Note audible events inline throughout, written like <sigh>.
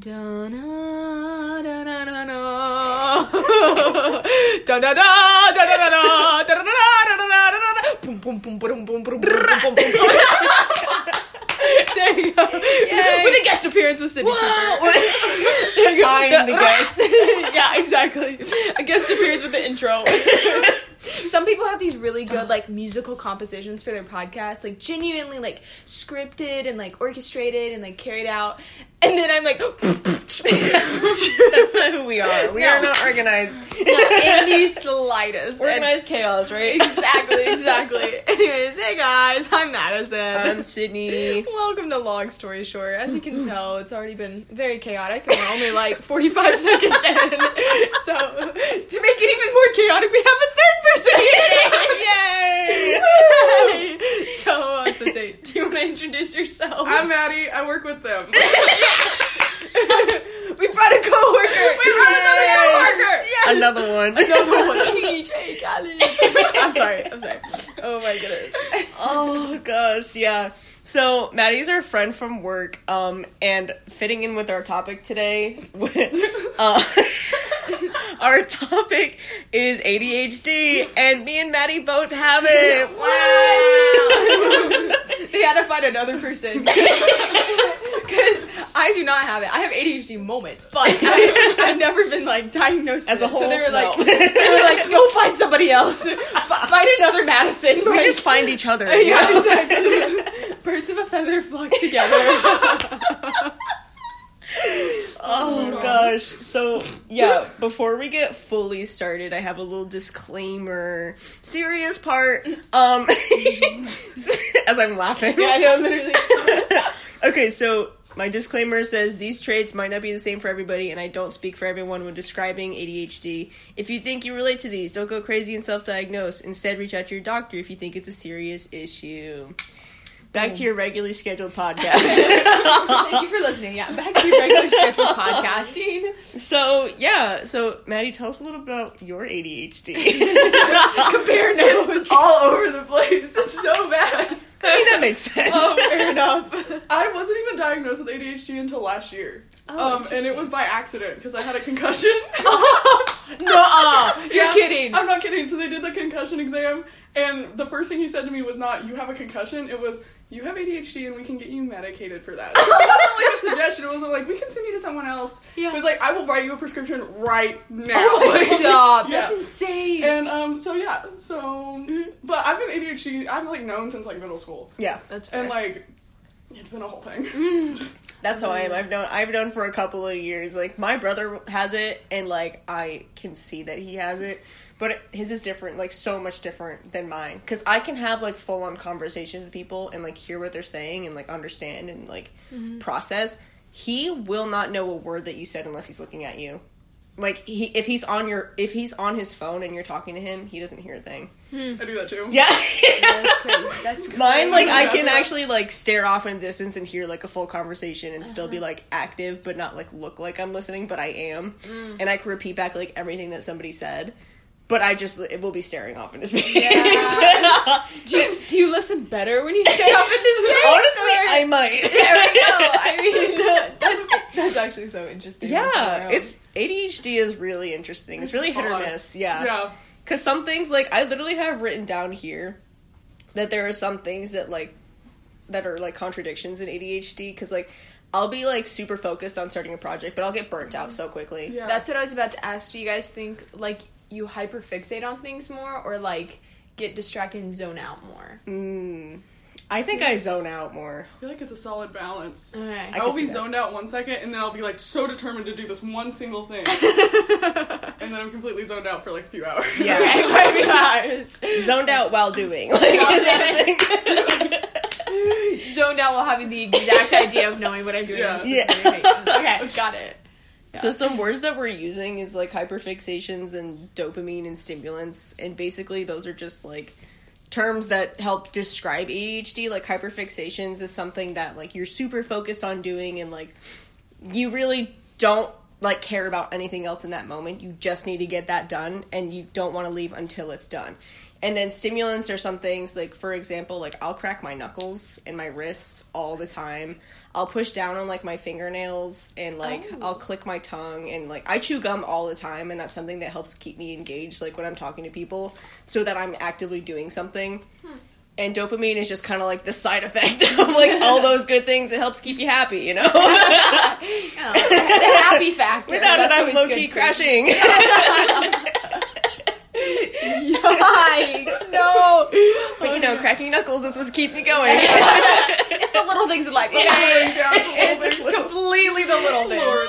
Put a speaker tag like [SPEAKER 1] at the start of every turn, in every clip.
[SPEAKER 1] Da da. Da da da da da da da da da da da da da da da. Boom boom boom boom boom boom boom. There you go. With a guest appearance with Sydney. There.
[SPEAKER 2] I'm the guest.
[SPEAKER 1] yeah, exactly. A guest appearance with the intro. Some people have these really good like musical compositions for their podcast, like genuinely like scripted and like orchestrated and like carried out. And then I'm like, <laughs>
[SPEAKER 2] That's not who we are. We
[SPEAKER 1] No.
[SPEAKER 2] are not organized.
[SPEAKER 1] not in the <laughs> slightest. And-
[SPEAKER 2] Organized chaos, right?
[SPEAKER 1] exactly, <laughs> exactly. Anyways, hey guys, I'm Madison.
[SPEAKER 2] I'm Sydney.
[SPEAKER 1] Welcome to Long Story Short. As you can tell, it's already been very chaotic, and we're only like 45 seconds in. So, to make it even more chaotic, we have a third person here today! Yay! So, I was gonna say, do you want to introduce yourself?
[SPEAKER 3] I'm Maddie. I work with them. <laughs>
[SPEAKER 1] we brought a coworker! We brought another coworker! Yes!
[SPEAKER 2] Another one.
[SPEAKER 1] Another one. <laughs> DJ Khaled. <laughs> I'm sorry, I'm sorry. Oh my goodness.
[SPEAKER 2] Oh gosh, yeah. So Maddie's our friend from work, um, and fitting in with our topic today, uh, <laughs> our topic is ADHD, and me and Maddie both have it.
[SPEAKER 1] What? they had to find another person <laughs> because I do not have it. I have ADHD moments, but I, I've never been like diagnosed
[SPEAKER 2] As a
[SPEAKER 1] it. So they were
[SPEAKER 2] whole,
[SPEAKER 1] like,
[SPEAKER 2] no.
[SPEAKER 1] they were like, go find somebody else, <laughs> F- find another Madison.
[SPEAKER 2] We
[SPEAKER 1] Like,
[SPEAKER 2] just find each other.
[SPEAKER 1] yeah, exactly. Birds of a feather flock together.
[SPEAKER 2] Oh gosh. So, yeah, before we get fully started, I have a little disclaimer. Serious part. Um <laughs> as I'm laughing.
[SPEAKER 1] yeah, I know, literally. <laughs>
[SPEAKER 2] okay, so my disclaimer says these traits might not be the same for everybody, and I don't speak for everyone when describing ADHD. If you think you relate to these, don't go crazy and self diagnose. Instead, reach out to your doctor if you think it's a serious issue. Back to your regularly scheduled podcast. <laughs>
[SPEAKER 1] Thank you for listening. Yeah, back to your regular scheduled <laughs> podcasting.
[SPEAKER 2] so, yeah, so Maddie, tell us a little about your ADHD. <laughs>
[SPEAKER 1] Compare notes.
[SPEAKER 3] all over the place. It's so bad.
[SPEAKER 2] I mean, that makes sense.
[SPEAKER 1] Oh, fair enough.
[SPEAKER 3] I wasn't even diagnosed with ADHD until last year.
[SPEAKER 1] Oh,
[SPEAKER 3] um, and it was by accident because I had a concussion.
[SPEAKER 1] No, you're
[SPEAKER 3] Yeah,
[SPEAKER 1] kidding.
[SPEAKER 3] I'm not kidding. So they did the concussion exam, and the first thing he said to me was not "you have a concussion." It was "you have ADHD, and we can get you medicated for that." <laughs> So it wasn't like a suggestion. It wasn't like we can send you to someone else.
[SPEAKER 1] Yeah.
[SPEAKER 3] It was like I will write you a prescription right oh now. <laughs> Like,
[SPEAKER 1] Stop.
[SPEAKER 3] yeah.
[SPEAKER 1] That's insane.
[SPEAKER 3] And um, so yeah, so mm-hmm. but I've been ADHD. I've like known since like middle school,
[SPEAKER 2] yeah,
[SPEAKER 1] That's
[SPEAKER 3] and like it's been a whole thing. Mm. <laughs>
[SPEAKER 2] that's how I am. Mm. I've known I've known for a couple of years. Like my brother has it, and like I can see that he has it, but his is different, like so much different than mine. Because I can have like full on conversations with people and like hear what they're saying and like understand and like mm-hmm. process. He will not know a word that you said unless he's looking at you. Like he, if he's on your, if he's on his phone and you're talking to him, he doesn't hear a thing. Hmm.
[SPEAKER 3] I do that too.
[SPEAKER 2] Yeah.
[SPEAKER 1] That's crazy. That's crazy. <laughs>
[SPEAKER 2] Mine, like, I can
[SPEAKER 3] Yeah.
[SPEAKER 2] actually, like, stare off in the distance and hear, like, a full conversation and still be, uh-huh. like, active, but not, like, look like I'm listening, but I am. Mm. And I can repeat back, like, everything that somebody said. But I just, it will be staring off into space. <laughs>
[SPEAKER 1] Do you, do you listen better when you stare off in this place?
[SPEAKER 2] Honestly,
[SPEAKER 1] or-
[SPEAKER 2] I might.
[SPEAKER 1] There we go. I <laughs> mean, <laughs> that's that's actually so interesting.
[SPEAKER 2] Yeah, it's ADHD is really interesting. It's,
[SPEAKER 3] It's
[SPEAKER 2] really hit or miss. Yeah.
[SPEAKER 3] Yeah.
[SPEAKER 2] Because some things, like, I literally have written down here that there are some things that, like, that are, like, contradictions in ADHD. Because, like, I'll be, like, super focused on starting a project, but I'll get burnt out mm-hmm. so quickly.
[SPEAKER 3] Yeah.
[SPEAKER 1] That's what I was about to ask. Do you guys think like you hyperfixate on things more, or like get distracted and zone out more?
[SPEAKER 2] Mm. I think I zone out more.
[SPEAKER 3] I feel like it's a solid balance.
[SPEAKER 1] Okay.
[SPEAKER 2] I
[SPEAKER 3] I'll
[SPEAKER 2] can
[SPEAKER 3] be zoned out one second, and then I'll be like so determined to do this one single thing, <laughs> and then I'm completely zoned out for like a few hours.
[SPEAKER 2] Yeah.
[SPEAKER 1] Okay, might be ours.
[SPEAKER 2] Zoned out while doing. <laughs> Like,
[SPEAKER 1] While
[SPEAKER 2] is
[SPEAKER 1] doing.
[SPEAKER 2] everything. <laughs>
[SPEAKER 1] Zoned out while having the exact idea of knowing what I'm doing.
[SPEAKER 3] Yeah.
[SPEAKER 1] in specific things. Okay, got it.
[SPEAKER 2] So some words that we're using is like hyperfixations and dopamine and stimulants, and basically those are just like terms that help describe ADHD. Like hyperfixations is something that like you're super focused on doing, and like you really don't like care about anything else in that moment. You just need to get that done, and you don't want to leave until it's done. And then stimulants are some things like, for example, like I'll crack my knuckles and my wrists all the time. I'll push down on like my fingernails and like
[SPEAKER 1] Oh.
[SPEAKER 2] I'll click my tongue and like I chew gum all the time and that's something that helps keep me engaged like when I'm talking to people so that I'm actively doing something. Hmm. And dopamine is just kind of like the side effect <laughs> of like all <laughs> those good things. It helps keep you happy, you know. <laughs>
[SPEAKER 1] Oh, the happy factor.
[SPEAKER 2] Without it, I'm
[SPEAKER 1] low-key
[SPEAKER 2] crashing.
[SPEAKER 1] Yikes! No.
[SPEAKER 2] but you know, cracking knuckles is what's keep me going. <laughs>
[SPEAKER 1] it's the <laughs> little things in life. Okay?
[SPEAKER 3] Yeah, <laughs>
[SPEAKER 1] It's completely the little things.
[SPEAKER 3] Lord.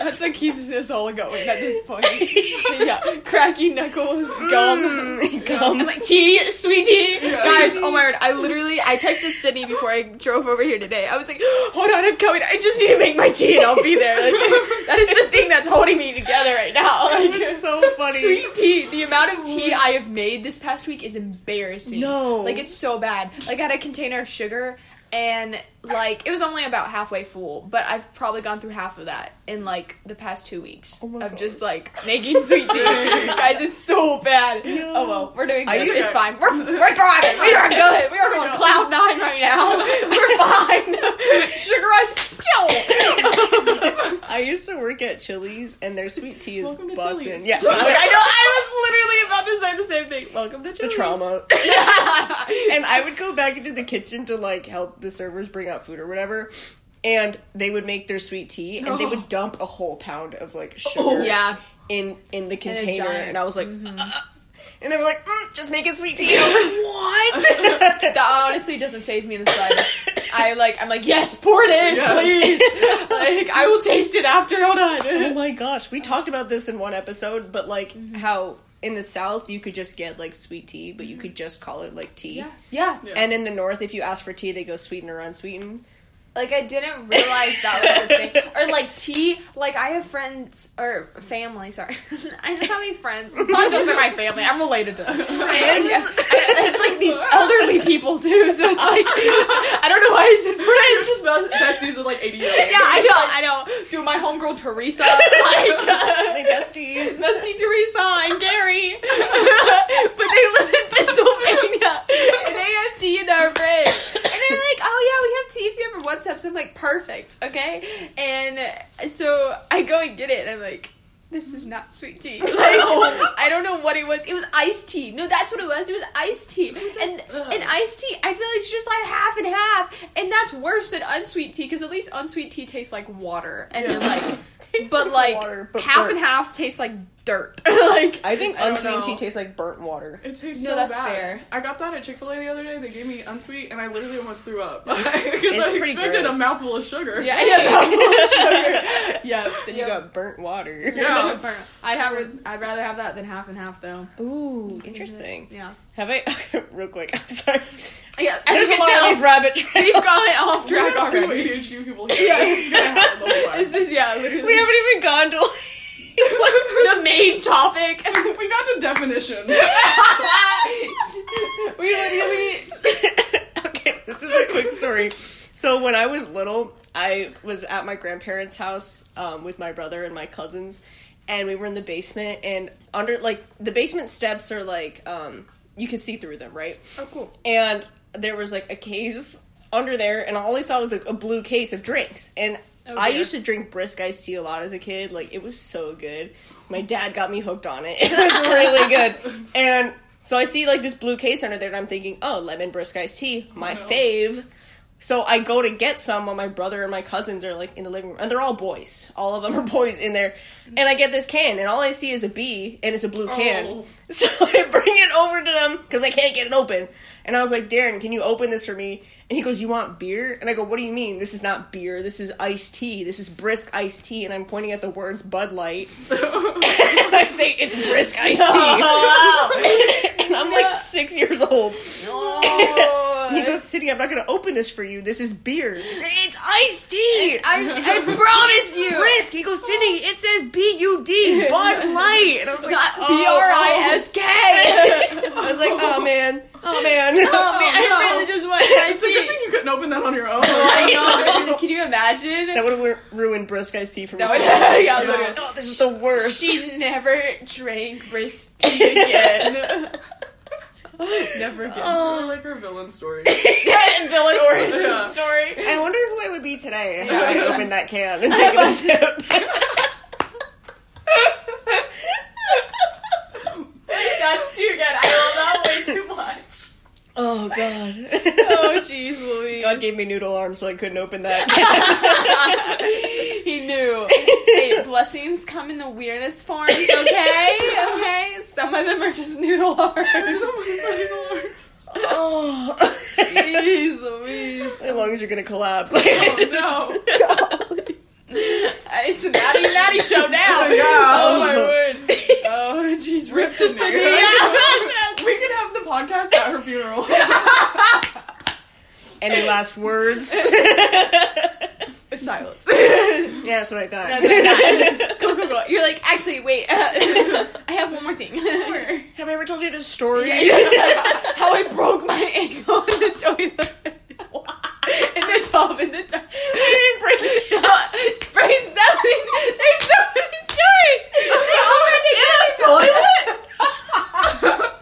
[SPEAKER 1] That's what keeps us all going at this point. <laughs> yeah, cracky knuckles, gum.
[SPEAKER 2] Mm, gum.
[SPEAKER 1] I'm like, tea, sweet tea.
[SPEAKER 3] Yeah.
[SPEAKER 1] Guys, oh my word. I literally, I texted Sydney before I drove over here today. I was like, <gasps> hold on, I'm coming. I just need to make my tea and I'll be there. Like, <laughs> that is the thing that's holding me together right now. Like,
[SPEAKER 2] It's so funny.
[SPEAKER 1] Sweet tea. The amount of tea I have made this past week is embarrassing.
[SPEAKER 2] No.
[SPEAKER 1] Like, it's so bad. Like, I had a container of sugar and, like, it was only about halfway full, but I've probably gone through half of that in, like, the past two weeks
[SPEAKER 2] Oh
[SPEAKER 1] of
[SPEAKER 2] God.
[SPEAKER 1] just, like, making sweet tea. <laughs> Guys, it's so bad. Oh, well, we're doing
[SPEAKER 2] I
[SPEAKER 1] good. It's
[SPEAKER 2] to-
[SPEAKER 1] fine. We're, we're thriving. We are good. We are <laughs> on cloud nine right now. <laughs> We're fine. Sugar rush. Pew.
[SPEAKER 2] I used to work at Chili's, and their sweet tea is
[SPEAKER 3] Welcome to
[SPEAKER 2] busting.
[SPEAKER 3] Chili's.
[SPEAKER 2] Yeah,
[SPEAKER 1] I know. I was literally about to say the same thing. Welcome to Chili's.
[SPEAKER 2] the trauma.
[SPEAKER 1] Yeah.
[SPEAKER 2] and I would go back into the kitchen to like help the servers bring out food or whatever. And they would make their sweet tea, and they would dump a whole pound of like sugar
[SPEAKER 1] yeah.
[SPEAKER 2] in in the container,
[SPEAKER 1] giant-
[SPEAKER 2] and I was like, "Uh," and they were like, mm, "Just making sweet tea." And <laughs> I was like, "What?" <laughs>
[SPEAKER 1] That honestly doesn't phase me in the slightest. I like. I'm like, yes, pour it in, please. <laughs> like, I will taste it after. Hold on.
[SPEAKER 2] oh my gosh, we talked about this in one episode, but like how in the South you could just get like sweet tea, but you mm-hmm. could just call it like tea.
[SPEAKER 1] Yeah. Yeah.
[SPEAKER 3] Yeah.
[SPEAKER 2] And in the North, if you ask for tea, they go sweetened or unsweetened.
[SPEAKER 1] Like I didn't realize that was a thing. <laughs> Or like tea. Like I have friends or family. Sorry, <laughs> I just have these friends. Not just my family. I'm related to them.
[SPEAKER 2] Friends? <laughs>
[SPEAKER 1] it's like these elderly people too. So it's like I don't know why I said
[SPEAKER 3] You're
[SPEAKER 1] friends.
[SPEAKER 3] just best- besties like 80 year olds.
[SPEAKER 1] Yeah, I know, I know. Dude, my homegirl Teresa, like,
[SPEAKER 2] My besties.
[SPEAKER 1] Dusty Teresa and Gary, but they live in Pennsylvania and they have tea in their fridge. And they're like, "Oh yeah, we have tea if you ever WhatsApp." So I'm like, "Perfect, okay." And so I go and get it, and I'm like. This is not sweet tea. <laughs> Like, I don't know what it was. It was iced tea. No, that's what it was. It was iced tea. Oh, and
[SPEAKER 3] ugh.
[SPEAKER 1] and iced tea, I feel like it's just like half and half, and that's worse than unsweet tea because at least unsweet tea tastes like water, and then like, <laughs> but
[SPEAKER 2] like
[SPEAKER 1] like
[SPEAKER 2] water, but
[SPEAKER 1] half
[SPEAKER 2] burnt.
[SPEAKER 1] and half tastes like dirt. <laughs> like
[SPEAKER 2] I think
[SPEAKER 3] I
[SPEAKER 2] unsweetened tea tastes like burnt water.
[SPEAKER 3] It tastes
[SPEAKER 1] No,
[SPEAKER 3] so
[SPEAKER 1] that's
[SPEAKER 3] bad.
[SPEAKER 1] fair.
[SPEAKER 3] I got that at Chick Fil A the other day. They gave me unsweet, and I literally almost threw up because <laughs>
[SPEAKER 2] it's
[SPEAKER 3] I
[SPEAKER 2] pretty
[SPEAKER 3] expected
[SPEAKER 2] gross. <laughs>
[SPEAKER 3] a mouthful of sugar.
[SPEAKER 1] yeah, yeah, sugar. yeah.
[SPEAKER 2] Then you got burnt water.
[SPEAKER 3] Yeah.
[SPEAKER 1] I'd have I'd rather have that than half and half though.
[SPEAKER 2] Ooh, mm-hmm. interesting.
[SPEAKER 1] Yeah.
[SPEAKER 2] Have I? real quick, I'm sorry.
[SPEAKER 1] Yeah.
[SPEAKER 2] There's a lot
[SPEAKER 1] tell,
[SPEAKER 2] of these rabbit trails.
[SPEAKER 1] We've gone off
[SPEAKER 3] We have
[SPEAKER 1] track
[SPEAKER 3] two
[SPEAKER 1] already.
[SPEAKER 3] ADHD people here. It's gonna happen the whole time.
[SPEAKER 1] This is yeah, literally
[SPEAKER 2] We haven't even gone to.
[SPEAKER 1] The main <laughs> topic.
[SPEAKER 3] we got to definitions. <laughs>
[SPEAKER 1] we literally <laughs>
[SPEAKER 2] okay, this is a quick story. So when I was little, I was at my grandparents' house um, with my brother and my cousins, and we were in the basement. And under like the basement steps are like um, you can see through them, right?
[SPEAKER 1] Oh cool.
[SPEAKER 2] and there was like a case under there, and all I saw was like a blue case of drinks. And
[SPEAKER 1] Oh,
[SPEAKER 2] I used to drink brisk iced tea a lot as a kid. Like it was so good. My dad got me hooked on it. <laughs> It was really good. And so I see like this blue case under there, and I'm thinking, oh, lemon brisk iced tea, my
[SPEAKER 3] no.
[SPEAKER 2] fave. So I go to get some while my brother and my cousins are like in the living room, and they're all boys. All of them are <laughs> boys in there. And I get this can, and all I see is a B, and it's a blue can.
[SPEAKER 3] Oh. <laughs>
[SPEAKER 2] So I bring it over to them because I can't get it open. And I was like, Darren, can you open this for me? And he goes, You want beer? And I go, What do you mean? This is not beer. This is iced tea. This is brisk iced tea. And I'm pointing at the words Bud Light. and <laughs> I say, It's brisk iced tea. and I'm like six years old.
[SPEAKER 1] Oh,
[SPEAKER 2] And he goes, City, I'm not going to open this for you. This is beer. It's iced tea.
[SPEAKER 1] I, I <laughs> promise you.
[SPEAKER 2] brisk. He goes, Sydney, it says B U D, Bud <laughs> Light. And I was like,
[SPEAKER 1] Not
[SPEAKER 2] oh,
[SPEAKER 1] B R I S K. <laughs>
[SPEAKER 2] I was like, oh man, oh man.
[SPEAKER 1] Oh man, I
[SPEAKER 3] no.
[SPEAKER 1] really just want my
[SPEAKER 3] It's a good thing you couldn't open that on your own.
[SPEAKER 1] I know. Can you imagine?
[SPEAKER 2] That would have ruined brisk iced tea for me.
[SPEAKER 1] That would-
[SPEAKER 2] forever.
[SPEAKER 1] yeah,
[SPEAKER 3] Yeah.
[SPEAKER 1] literally.
[SPEAKER 2] Oh, this is the worst.
[SPEAKER 1] She never drank brisk tea again. <laughs> Never again. Oh.
[SPEAKER 3] Or like her villain story. <laughs>
[SPEAKER 1] Villain origin
[SPEAKER 3] Yeah.
[SPEAKER 1] story.
[SPEAKER 2] I wonder who I would be today if
[SPEAKER 1] Yeah.
[SPEAKER 2] I opened that can and taken a <laughs> sip.
[SPEAKER 1] That's too good. I love that way too much.
[SPEAKER 2] Oh god. <laughs>
[SPEAKER 1] Oh jeez, Louise.
[SPEAKER 2] God gave me noodle arms so I couldn't open that. <laughs> <laughs>
[SPEAKER 1] he knew. Hey, blessings come in the weirdest forms, okay? Okay? Some of them are just noodle arms.
[SPEAKER 2] oh.
[SPEAKER 1] Jeez, Louise.
[SPEAKER 2] As long as you're gonna collapse.
[SPEAKER 3] Oh no.
[SPEAKER 1] It's a Natty Natty show now.
[SPEAKER 3] Oh, yeah.
[SPEAKER 1] Oh my word. Oh jeez, ripped to Sydney.
[SPEAKER 3] We could have the podcast at her funeral. <laughs>
[SPEAKER 2] Any last words? <laughs>
[SPEAKER 1] Silence. <laughs>
[SPEAKER 2] yeah, that's what I thought.
[SPEAKER 1] That's what I thought. Go, go, go. You're like, actually, wait. I have one more thing.
[SPEAKER 2] Have I ever told you this story?
[SPEAKER 1] How I broke my ankle in the toilet. in the tub, in the tub. I didn't break it. Sprained something. There's so many stories. They all to in the toilet.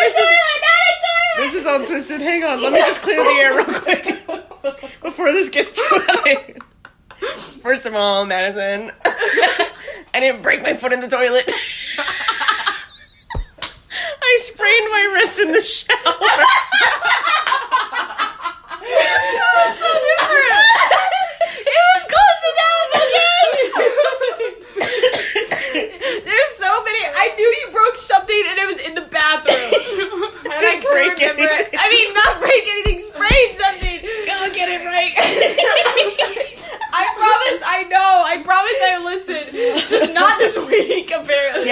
[SPEAKER 2] This is-
[SPEAKER 1] toilet, not a toilet.
[SPEAKER 2] This is all twisted. Hang on, let me just clear the air real quick <laughs> before this gets too high. First of all, Madison, <laughs> I didn't break my foot in the toilet. <laughs> I sprained my wrist in the shower.
[SPEAKER 1] That was so different. it was close enough, okay? There's so many. I knew you broke something and it was in the bathroom. And I couldn't
[SPEAKER 2] break
[SPEAKER 1] remember it.
[SPEAKER 2] anything.
[SPEAKER 1] I mean, not break anything, sprain something.
[SPEAKER 2] Go get it right.
[SPEAKER 1] I promise I know. I promise I listened. Just not this week, apparently.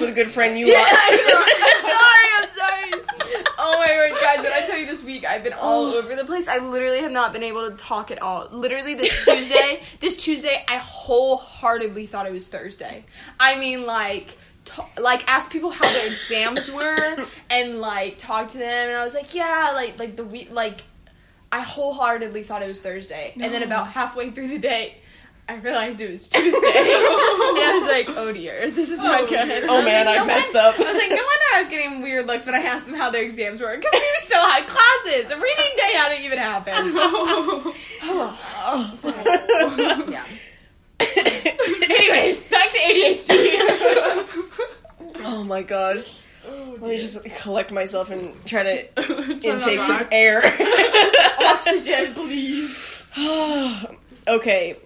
[SPEAKER 2] Yeah, yeah, it's just what a good friend you
[SPEAKER 1] Yeah,
[SPEAKER 2] are.
[SPEAKER 1] I know. <laughs> I'm sorry. I'm sorry. Oh my word, guys! When I tell you this week, I've been all oh. over the place. I literally have not been able to talk at all. Literally, this Tuesday, <laughs> this Tuesday, I wholeheartedly thought it was Thursday. I mean, like. t- Like ask people how their exams <laughs> were and like talk to them and I was like yeah like like the week like I wholeheartedly thought it was Thursday and then about halfway through the day I realized it was Tuesday <laughs> and I was like oh dear this is not
[SPEAKER 3] Oh,
[SPEAKER 1] good
[SPEAKER 3] dear.
[SPEAKER 2] Oh, man,
[SPEAKER 1] like,
[SPEAKER 2] I messed
[SPEAKER 1] won-
[SPEAKER 2] up.
[SPEAKER 1] I was like no wonder I was getting weird looks when I asked them how their exams were because we still had classes A reading day hadn't even happened oh. oh. oh. yeah <laughs> anyways back to ADHD
[SPEAKER 2] oh my gosh. Oh, Let me just collect myself and try to <laughs> intake some air.
[SPEAKER 1] oxygen please <sighs>
[SPEAKER 2] okay.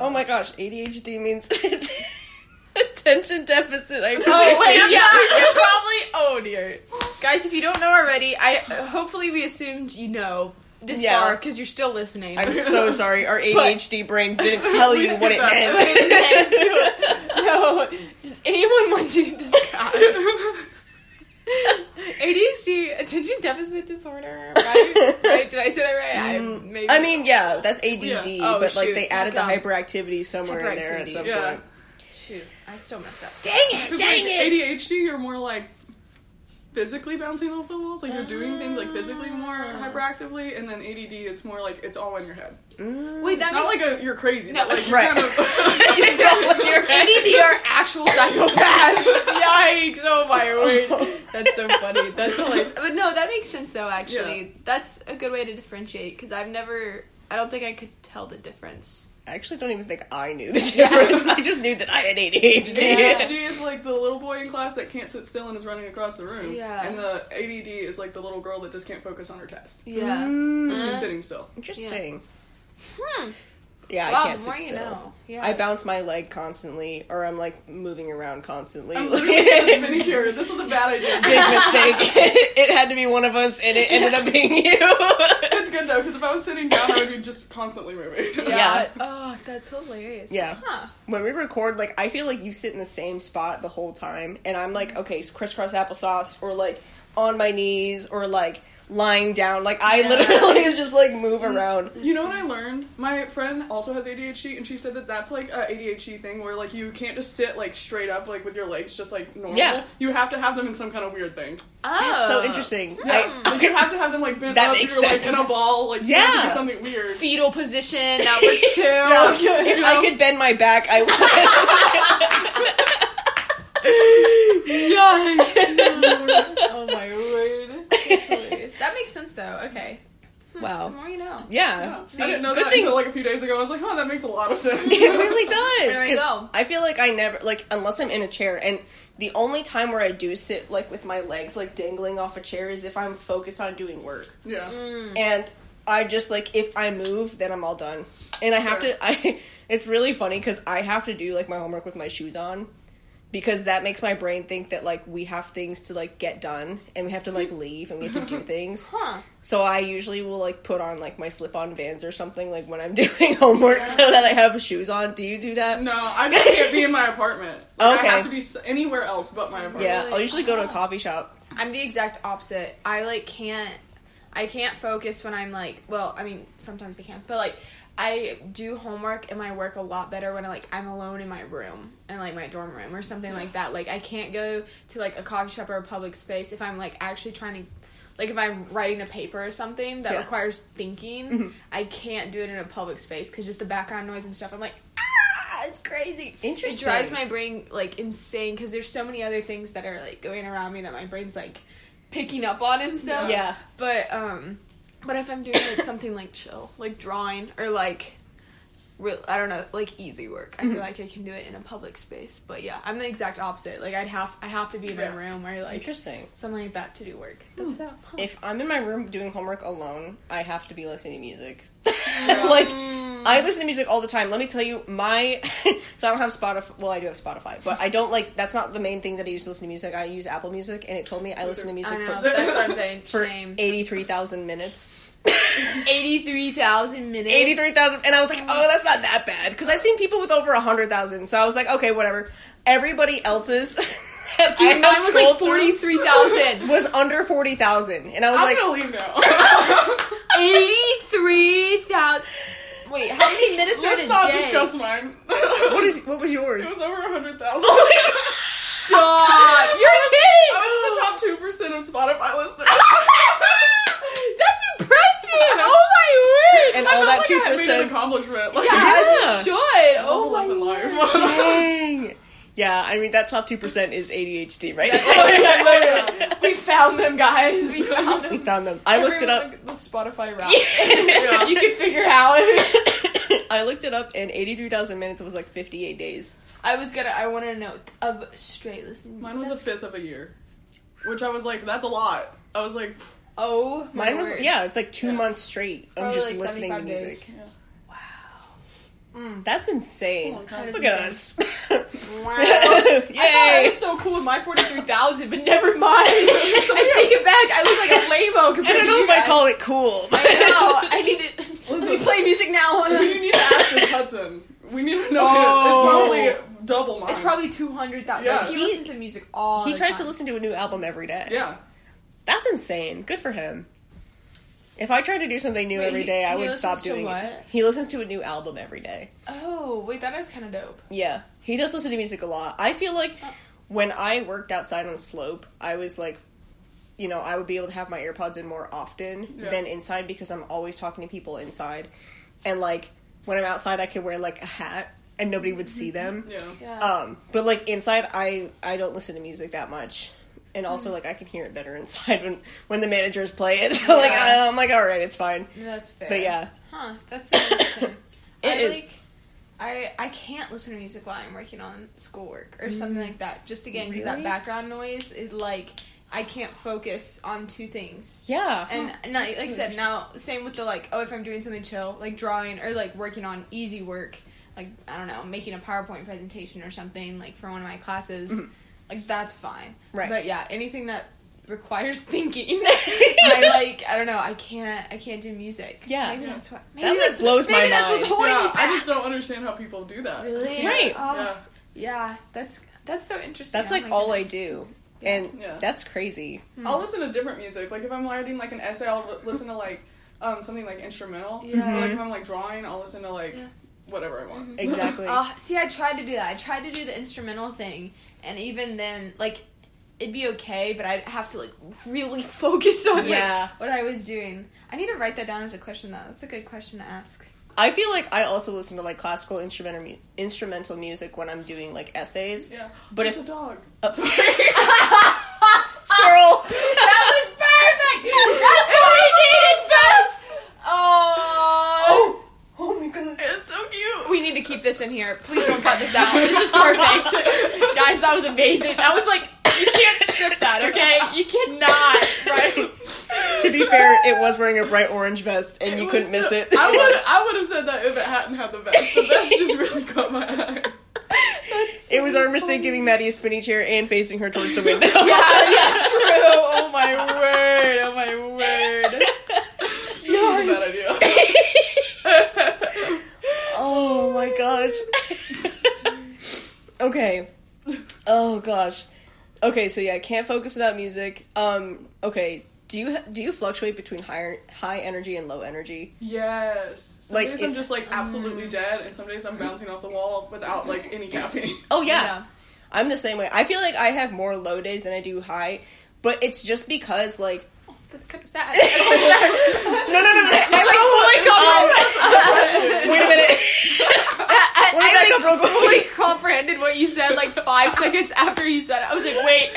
[SPEAKER 2] Oh my gosh, ADHD means <laughs> attention deficit. I
[SPEAKER 1] Oh wait, yeah, <laughs> you're probably. Oh dear, guys, if you don't know already, I hopefully we assumed you know this
[SPEAKER 2] Yeah.
[SPEAKER 1] far because you're still listening.
[SPEAKER 2] I'm <laughs> so sorry. Our ADHD brain didn't tell you what it meant.
[SPEAKER 1] no, does anyone want to describe ADHD, attention deficit disorder? Right? right? Did I say that right? I, maybe.
[SPEAKER 2] Mm, I mean, yeah, that's ADD,
[SPEAKER 3] Yeah.
[SPEAKER 1] Oh,
[SPEAKER 2] but like
[SPEAKER 1] shoot.
[SPEAKER 2] they added the hyperactivity somewhere in there at some
[SPEAKER 3] Yeah.
[SPEAKER 2] point.
[SPEAKER 1] shoot, I still messed up.
[SPEAKER 2] Dang it! Dang
[SPEAKER 3] like
[SPEAKER 2] it!
[SPEAKER 3] ADHD, you're more like physically bouncing off the walls. Like you're doing things like physically more
[SPEAKER 1] Ah.
[SPEAKER 3] hyperactively, and then ADD, it's more like it's all in your head.
[SPEAKER 1] Wait, that
[SPEAKER 3] Not like a you're crazy,
[SPEAKER 1] No,
[SPEAKER 3] but like you're
[SPEAKER 2] right.
[SPEAKER 3] kind of. <laughs> <laughs>
[SPEAKER 1] ADD <laughs> are actual psychopaths. Yikes! Oh my word, that's so funny. That's hilarious. But no, that makes sense though. Actually,
[SPEAKER 3] Yeah.
[SPEAKER 1] that's a good way to differentiate because I've never. I don't think I could tell the difference.
[SPEAKER 2] I actually don't even think I knew the difference. I just knew that I had ADHD.
[SPEAKER 3] ADHD is like the little boy in class that can't sit still and is running across the room.
[SPEAKER 1] Yeah.
[SPEAKER 3] And the ADD is like the little girl that just can't focus on her test.
[SPEAKER 1] Yeah.
[SPEAKER 2] Mm,
[SPEAKER 3] She's
[SPEAKER 1] Uh,
[SPEAKER 3] sitting still.
[SPEAKER 2] Interesting.
[SPEAKER 1] Hmm.
[SPEAKER 2] Yeah,
[SPEAKER 1] wow,
[SPEAKER 2] I can't
[SPEAKER 1] the more
[SPEAKER 2] sit
[SPEAKER 1] you
[SPEAKER 2] still.
[SPEAKER 1] know. Yeah.
[SPEAKER 2] I bounce my leg constantly, or I'm like moving around constantly.
[SPEAKER 3] I'm literally in a spinning. This was a bad <laughs> idea.
[SPEAKER 2] Big mistake. <laughs> it had to be one of us, and it ended up being you. <laughs>
[SPEAKER 3] It's good though, because if I was sitting down, I would be just constantly moving.
[SPEAKER 1] yeah.
[SPEAKER 2] Yeah.
[SPEAKER 1] Oh, that's hilarious.
[SPEAKER 2] Yeah.
[SPEAKER 1] Huh.
[SPEAKER 2] when we record, like I feel like you sit in the same spot the whole time, and I'm like, mm-hmm. okay, so crisscross applesauce, or like on my knees, or like lying down. Like I
[SPEAKER 1] Yeah.
[SPEAKER 2] literally <laughs> just like move mm, around.
[SPEAKER 3] You know what I learned? My friend also has ADHD, and she said that that's like a ADHD thing where like you can't just sit like straight up like with your legs just like normal.
[SPEAKER 2] Yeah.
[SPEAKER 3] You have to have them in some kind of weird thing.
[SPEAKER 1] Oh.
[SPEAKER 2] That's so interesting.
[SPEAKER 3] Yeah.
[SPEAKER 2] I,
[SPEAKER 3] like you have to have them like bent
[SPEAKER 2] That
[SPEAKER 3] up.
[SPEAKER 2] makes
[SPEAKER 3] you're like
[SPEAKER 2] sense.
[SPEAKER 3] in a ball. Like you have to
[SPEAKER 2] Yeah.
[SPEAKER 3] do something weird.
[SPEAKER 1] Fetal position. <laughs> That works too.
[SPEAKER 3] Yeah.
[SPEAKER 2] if
[SPEAKER 3] You
[SPEAKER 2] I could bend my back, I would. <laughs>
[SPEAKER 3] Yikes.
[SPEAKER 1] Oh my hilarious. That makes sense though. Okay. The
[SPEAKER 2] Wow.
[SPEAKER 1] more you know.
[SPEAKER 2] Yeah.
[SPEAKER 3] Yeah.
[SPEAKER 2] See,
[SPEAKER 3] I didn't know
[SPEAKER 2] good
[SPEAKER 3] that
[SPEAKER 2] thing-
[SPEAKER 3] until like a few days ago. I was like, oh, that makes a lot of sense. <laughs>
[SPEAKER 2] It really does.
[SPEAKER 1] There we
[SPEAKER 2] 'cause
[SPEAKER 1] go.
[SPEAKER 2] I feel like I never like unless I'm in a chair, and the only time where I do sit like with my legs like dangling off a chair is if I'm focused on doing work.
[SPEAKER 3] yeah.
[SPEAKER 1] Mm.
[SPEAKER 2] and I just like if I move, then I'm all done. And I have to. <laughs> I it's really funny because I have to do like my homework with my shoes on because that makes my brain think that like we have things to like get done and we have to like hmm. leave and we have to do <laughs> things.
[SPEAKER 1] Huh.
[SPEAKER 2] So I usually will like put on like my slip-on Vans or something like when I'm <laughs> doing homework so that I have shoes on. Do you do that?
[SPEAKER 3] No, I just can't be in my <laughs> apartment. Like,
[SPEAKER 2] Okay.
[SPEAKER 3] I have to be anywhere else but my apartment.
[SPEAKER 2] Yeah, I'll usually go to a coffee shop.
[SPEAKER 1] I'm the exact opposite. I like can't I can't focus when I'm like well, I mean sometimes I can't, but like I do homework and my work a lot better when I like I'm alone in my room and like my dorm room or something like that. Like I can't go to like a coffee shop or a public space if I'm like actually trying to like if I'm writing a paper or something that
[SPEAKER 2] Yeah.
[SPEAKER 1] requires thinking,
[SPEAKER 2] Mm-hmm.
[SPEAKER 1] I can't do it in a public space because just the background noise and stuff. I'm like, ah, it's crazy.
[SPEAKER 2] Interesting.
[SPEAKER 1] It drives my brain like insane because there's so many other things that are like going around me that my brain's like picking up on and stuff.
[SPEAKER 2] Yeah.
[SPEAKER 1] But um, but if I'm doing like something like chill, like drawing or like. Real, I don't know, like easy work. I feel mm-hmm. like I can do it in a public space, but yeah, I'm the exact opposite. Like I'd have, I have to be in my
[SPEAKER 3] Yeah.
[SPEAKER 1] room or like
[SPEAKER 2] Interesting.
[SPEAKER 1] something like that to do work. Hmm. That's so.
[SPEAKER 2] If I'm in my room doing homework alone, I have to be listening to music. <laughs> Like. <laughs> I listen to music all the time. Let me tell you, my <laughs> so I don't have Spotify. Well, I do have Spotify, but I don't like. That's not the main thing that I use to listen to music. I use Apple Music, and it told me I listen to
[SPEAKER 1] I
[SPEAKER 2] music
[SPEAKER 1] know.
[SPEAKER 2] for
[SPEAKER 1] That's what I'm saying. <laughs>
[SPEAKER 2] for
[SPEAKER 1] Shame.
[SPEAKER 2] eighty three <laughs> thousand minutes.
[SPEAKER 1] Eighty-three thousand minutes.
[SPEAKER 2] Eighty three thousand, and I was like, oh, that's not that bad because I've seen people with over hundred thousand. So I was like, okay, whatever. Everybody else's. that I
[SPEAKER 1] mine was like
[SPEAKER 2] scrolled through
[SPEAKER 1] forty-three thousand.
[SPEAKER 2] Was under forty thousand, and I was
[SPEAKER 3] I'm
[SPEAKER 2] like,
[SPEAKER 3] gonna leave now.
[SPEAKER 1] Wait, how many <laughs> minutes are
[SPEAKER 3] Let's
[SPEAKER 1] in a
[SPEAKER 3] not
[SPEAKER 1] day?
[SPEAKER 3] discuss mine.
[SPEAKER 2] what is what was <laughs> yours?
[SPEAKER 3] It was over a hundred thousand.
[SPEAKER 1] Oh Stop! <laughs> You're kidding.
[SPEAKER 3] I was in the top two percent of Spotify listeners.
[SPEAKER 1] That's impressive. Oh my word!
[SPEAKER 2] And
[SPEAKER 3] I
[SPEAKER 2] all
[SPEAKER 3] felt
[SPEAKER 2] that
[SPEAKER 3] like
[SPEAKER 2] two
[SPEAKER 3] I had made an
[SPEAKER 2] percent.
[SPEAKER 3] accomplishment. Like,
[SPEAKER 1] yeah,
[SPEAKER 2] Yeah.
[SPEAKER 1] as you should. Oh
[SPEAKER 3] level
[SPEAKER 1] my
[SPEAKER 3] up in
[SPEAKER 1] word.
[SPEAKER 3] life.
[SPEAKER 2] Dang. Yeah, I mean that top two percent is ADHD, right? <laughs>
[SPEAKER 1] Yeah. We found them, guys. We found them.
[SPEAKER 2] we found them. I looked it up.
[SPEAKER 1] the Spotify route.
[SPEAKER 3] Yeah.
[SPEAKER 1] you can figure out. <laughs>
[SPEAKER 2] I looked it up, and eighty-three thousand minutes was like fifty-eight days.
[SPEAKER 1] I was gonna. I want to know of straight listening.
[SPEAKER 3] Mine was a fifth of a year, which I was like, that's a lot. I was like,
[SPEAKER 1] Oh, my
[SPEAKER 2] Mine was
[SPEAKER 1] word.
[SPEAKER 2] yeah, it's like two
[SPEAKER 3] Yeah.
[SPEAKER 2] months straight of
[SPEAKER 1] Probably
[SPEAKER 2] just
[SPEAKER 1] like
[SPEAKER 2] listening to
[SPEAKER 1] 75 days.
[SPEAKER 2] music.
[SPEAKER 3] Yeah.
[SPEAKER 2] That's insane.
[SPEAKER 3] That's a.
[SPEAKER 2] Look
[SPEAKER 1] That
[SPEAKER 2] at us.
[SPEAKER 1] Wow. <laughs> I thought I
[SPEAKER 2] Yay!
[SPEAKER 1] was so cool with my forty-three thousand, but never mind. <laughs> I take it back. I look like a lame-o
[SPEAKER 2] I
[SPEAKER 1] compared
[SPEAKER 2] I
[SPEAKER 1] don't
[SPEAKER 2] know
[SPEAKER 1] you
[SPEAKER 2] if I call it cool.
[SPEAKER 1] I know. <laughs> I need to. Let me play music now.
[SPEAKER 3] You need to ask this Hudson. We need to know
[SPEAKER 1] Oh.
[SPEAKER 3] It's probably double mine.
[SPEAKER 1] It's probably two hundred thousand.
[SPEAKER 3] Yeah.
[SPEAKER 1] he,
[SPEAKER 2] He-
[SPEAKER 1] listens to music all. The time.
[SPEAKER 2] He
[SPEAKER 1] the
[SPEAKER 2] tries to listen to a new album every day.
[SPEAKER 3] yeah.
[SPEAKER 2] That's insane. Good for him. If I tried to do something new
[SPEAKER 1] Wait,
[SPEAKER 2] every
[SPEAKER 1] he-
[SPEAKER 2] I
[SPEAKER 1] he
[SPEAKER 2] would stop
[SPEAKER 1] listens to
[SPEAKER 2] doing it. He listens to a new album every day.
[SPEAKER 1] Oh wait, that is kind of dope.
[SPEAKER 2] Yeah, he does listen to music a lot. I feel like when I worked outside on the slope, I was like, you know, I would be able to have my AirPods in more often
[SPEAKER 3] Yeah.
[SPEAKER 2] than inside because I'm always talking to people inside. And like when I'm outside, I could wear like a hat and nobody would see them.
[SPEAKER 3] Yeah.
[SPEAKER 1] Yeah.
[SPEAKER 2] Um, but like inside, I I don't listen to music that much. And also,
[SPEAKER 1] Mm.
[SPEAKER 2] like, I can hear it better inside when when the managers play it. <laughs> So, like,
[SPEAKER 1] Yeah.
[SPEAKER 2] I, I'm like, all right, it's fine.
[SPEAKER 1] That's fair.
[SPEAKER 2] But yeah,
[SPEAKER 1] Huh. That's so interesting. <laughs>
[SPEAKER 2] It
[SPEAKER 1] I
[SPEAKER 2] is.
[SPEAKER 1] like. I I can't listen to music while I'm working on schoolwork or something like that. Just again because that background noise is like I can't focus on two things.
[SPEAKER 2] yeah.
[SPEAKER 1] And not, like I said, now same with the like oh if I'm doing something chill like drawing or like working on easy work like I don't know making a PowerPoint presentation or something like for one of my classes like that's fine.
[SPEAKER 2] Mm-hmm. Right.
[SPEAKER 1] But yeah, anything that requires <laughs> thinking, <laughs> I like I don't know I can't I can't do music.
[SPEAKER 2] Yeah.
[SPEAKER 1] maybe
[SPEAKER 3] Yeah.
[SPEAKER 1] that's what
[SPEAKER 2] That,
[SPEAKER 1] maybe
[SPEAKER 2] like,
[SPEAKER 1] that's,
[SPEAKER 2] blows my
[SPEAKER 1] maybe that's what's
[SPEAKER 2] mind.
[SPEAKER 1] holding me back.
[SPEAKER 3] I just don't understand how people do that.
[SPEAKER 1] really
[SPEAKER 2] Right.
[SPEAKER 1] Oh,
[SPEAKER 3] Yeah.
[SPEAKER 1] yeah. That's that's so interesting.
[SPEAKER 2] That's
[SPEAKER 1] Oh
[SPEAKER 2] like
[SPEAKER 1] my
[SPEAKER 2] all I do.
[SPEAKER 1] Yeah.
[SPEAKER 2] And
[SPEAKER 3] Yeah.
[SPEAKER 2] that's crazy.
[SPEAKER 3] I'll listen to different music. Like if I'm writing like an essay, I'll li- listen to like um, something like instrumental.
[SPEAKER 1] Yeah.
[SPEAKER 3] Or, like if I'm like drawing, I'll listen to like
[SPEAKER 1] Yeah.
[SPEAKER 3] whatever I want.
[SPEAKER 2] Exactly.
[SPEAKER 1] Oh, <laughs> see, I tried to do that. I tried to do the instrumental thing, and even then, like, it'd be okay, but I'd have to like really <laughs> focus on like,
[SPEAKER 2] Yeah.
[SPEAKER 1] what I was doing. I need to write that down as a question, though. That's a good question to ask.
[SPEAKER 2] I feel like I also listen to like classical instrumental mu- instrumental music when I'm doing like essays.
[SPEAKER 3] Yeah.
[SPEAKER 2] But
[SPEAKER 3] There's
[SPEAKER 2] if-
[SPEAKER 3] a dog.
[SPEAKER 2] Oh.
[SPEAKER 3] Sorry. <laughs>
[SPEAKER 2] Squirrel.
[SPEAKER 1] that was perfect. In here. Please don't cut this out. This is perfect. Guys, that was amazing. That was like, you can't script that, okay? You cannot, right?
[SPEAKER 2] To be fair, it was wearing a bright orange vest, and you couldn't
[SPEAKER 3] was
[SPEAKER 2] miss it.
[SPEAKER 3] I would <laughs> I would have said that if it hadn't had the vest. The vest just really caught my eye.
[SPEAKER 2] It was our mistake giving Maddie a spinny chair and facing her towards the window.
[SPEAKER 1] Yeah, yeah, true. <laughs> Oh my word. Oh my word.
[SPEAKER 3] It was a bad idea.
[SPEAKER 2] oh my gosh. <laughs> okay. Oh gosh. Okay, so yeah, I can't focus without music. Um. Okay. Do you do you fluctuate between high high energy and low energy?
[SPEAKER 3] Yes. Some
[SPEAKER 2] Like,
[SPEAKER 3] days I'm just like absolutely dead, and some days I'm bouncing off the wall without like any caffeine. <laughs>
[SPEAKER 2] Oh yeah. I'm the same way. I feel like I have more low days than I do high, but it's just because like
[SPEAKER 1] That's kind of sad. <laughs>
[SPEAKER 2] no no no no.
[SPEAKER 1] I like fully oh, comprehended.
[SPEAKER 2] Oh, wait a minute.
[SPEAKER 1] I,
[SPEAKER 2] me
[SPEAKER 1] I, like, fully comprehended what you said like five seconds after you said it. I was like, wait,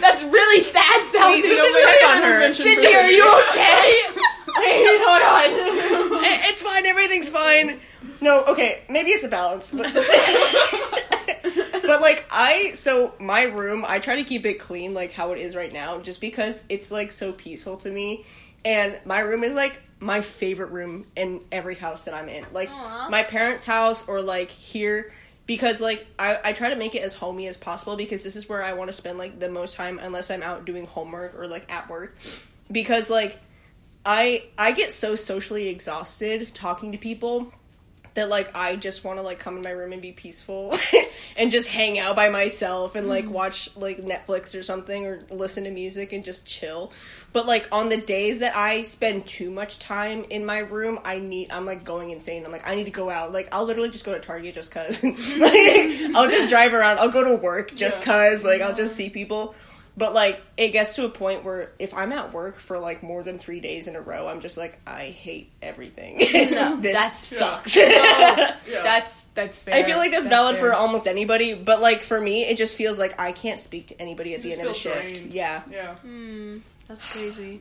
[SPEAKER 1] that's really sad sounding.
[SPEAKER 2] We- we should check on her.
[SPEAKER 1] Cindy, are you okay? Wait, hold on.
[SPEAKER 2] It- it's fine. Everything's fine. No, okay. Maybe it's a balance. <laughs> but like I, so my room, I try to keep it clean, like how it is right now, just because it's like so peaceful to me. And my room is like my favorite room in every house that I'm in. Like
[SPEAKER 1] Aw.
[SPEAKER 2] my parents' house or like here. Because like I, I try to make it as homey as possible because this is where I want to spend like the most time unless I'm out doing homework or like at work. Because like I I get so socially exhausted talking to people that like I just want to like come in my room and be peaceful <laughs> and just hang out by myself and like mm-hmm. watch like Netflix or something or listen to music and just chill. But like on the days that I spend too much time in my room, I need I'm like going insane. I'm like I need to go out. Like I'll literally just go to Target just cuz. <laughs> like <laughs> I'll just drive around. I'll go to work just
[SPEAKER 3] Yeah.
[SPEAKER 2] cuz like I'll just see people. But like it gets to a point where if I'm at work for like more than three days in a row, I'm just like I hate everything.
[SPEAKER 1] No, <laughs>
[SPEAKER 2] this
[SPEAKER 1] that's-
[SPEAKER 2] sucks. <laughs>
[SPEAKER 3] Yeah.
[SPEAKER 1] That's that's fair.
[SPEAKER 2] I feel like that's, valid
[SPEAKER 1] fair.
[SPEAKER 2] for almost anybody, but like for me, it just feels like I can't speak to anybody at the end of the shift.
[SPEAKER 3] drained.
[SPEAKER 2] Yeah.
[SPEAKER 3] Yeah.
[SPEAKER 1] Hmm, that's crazy.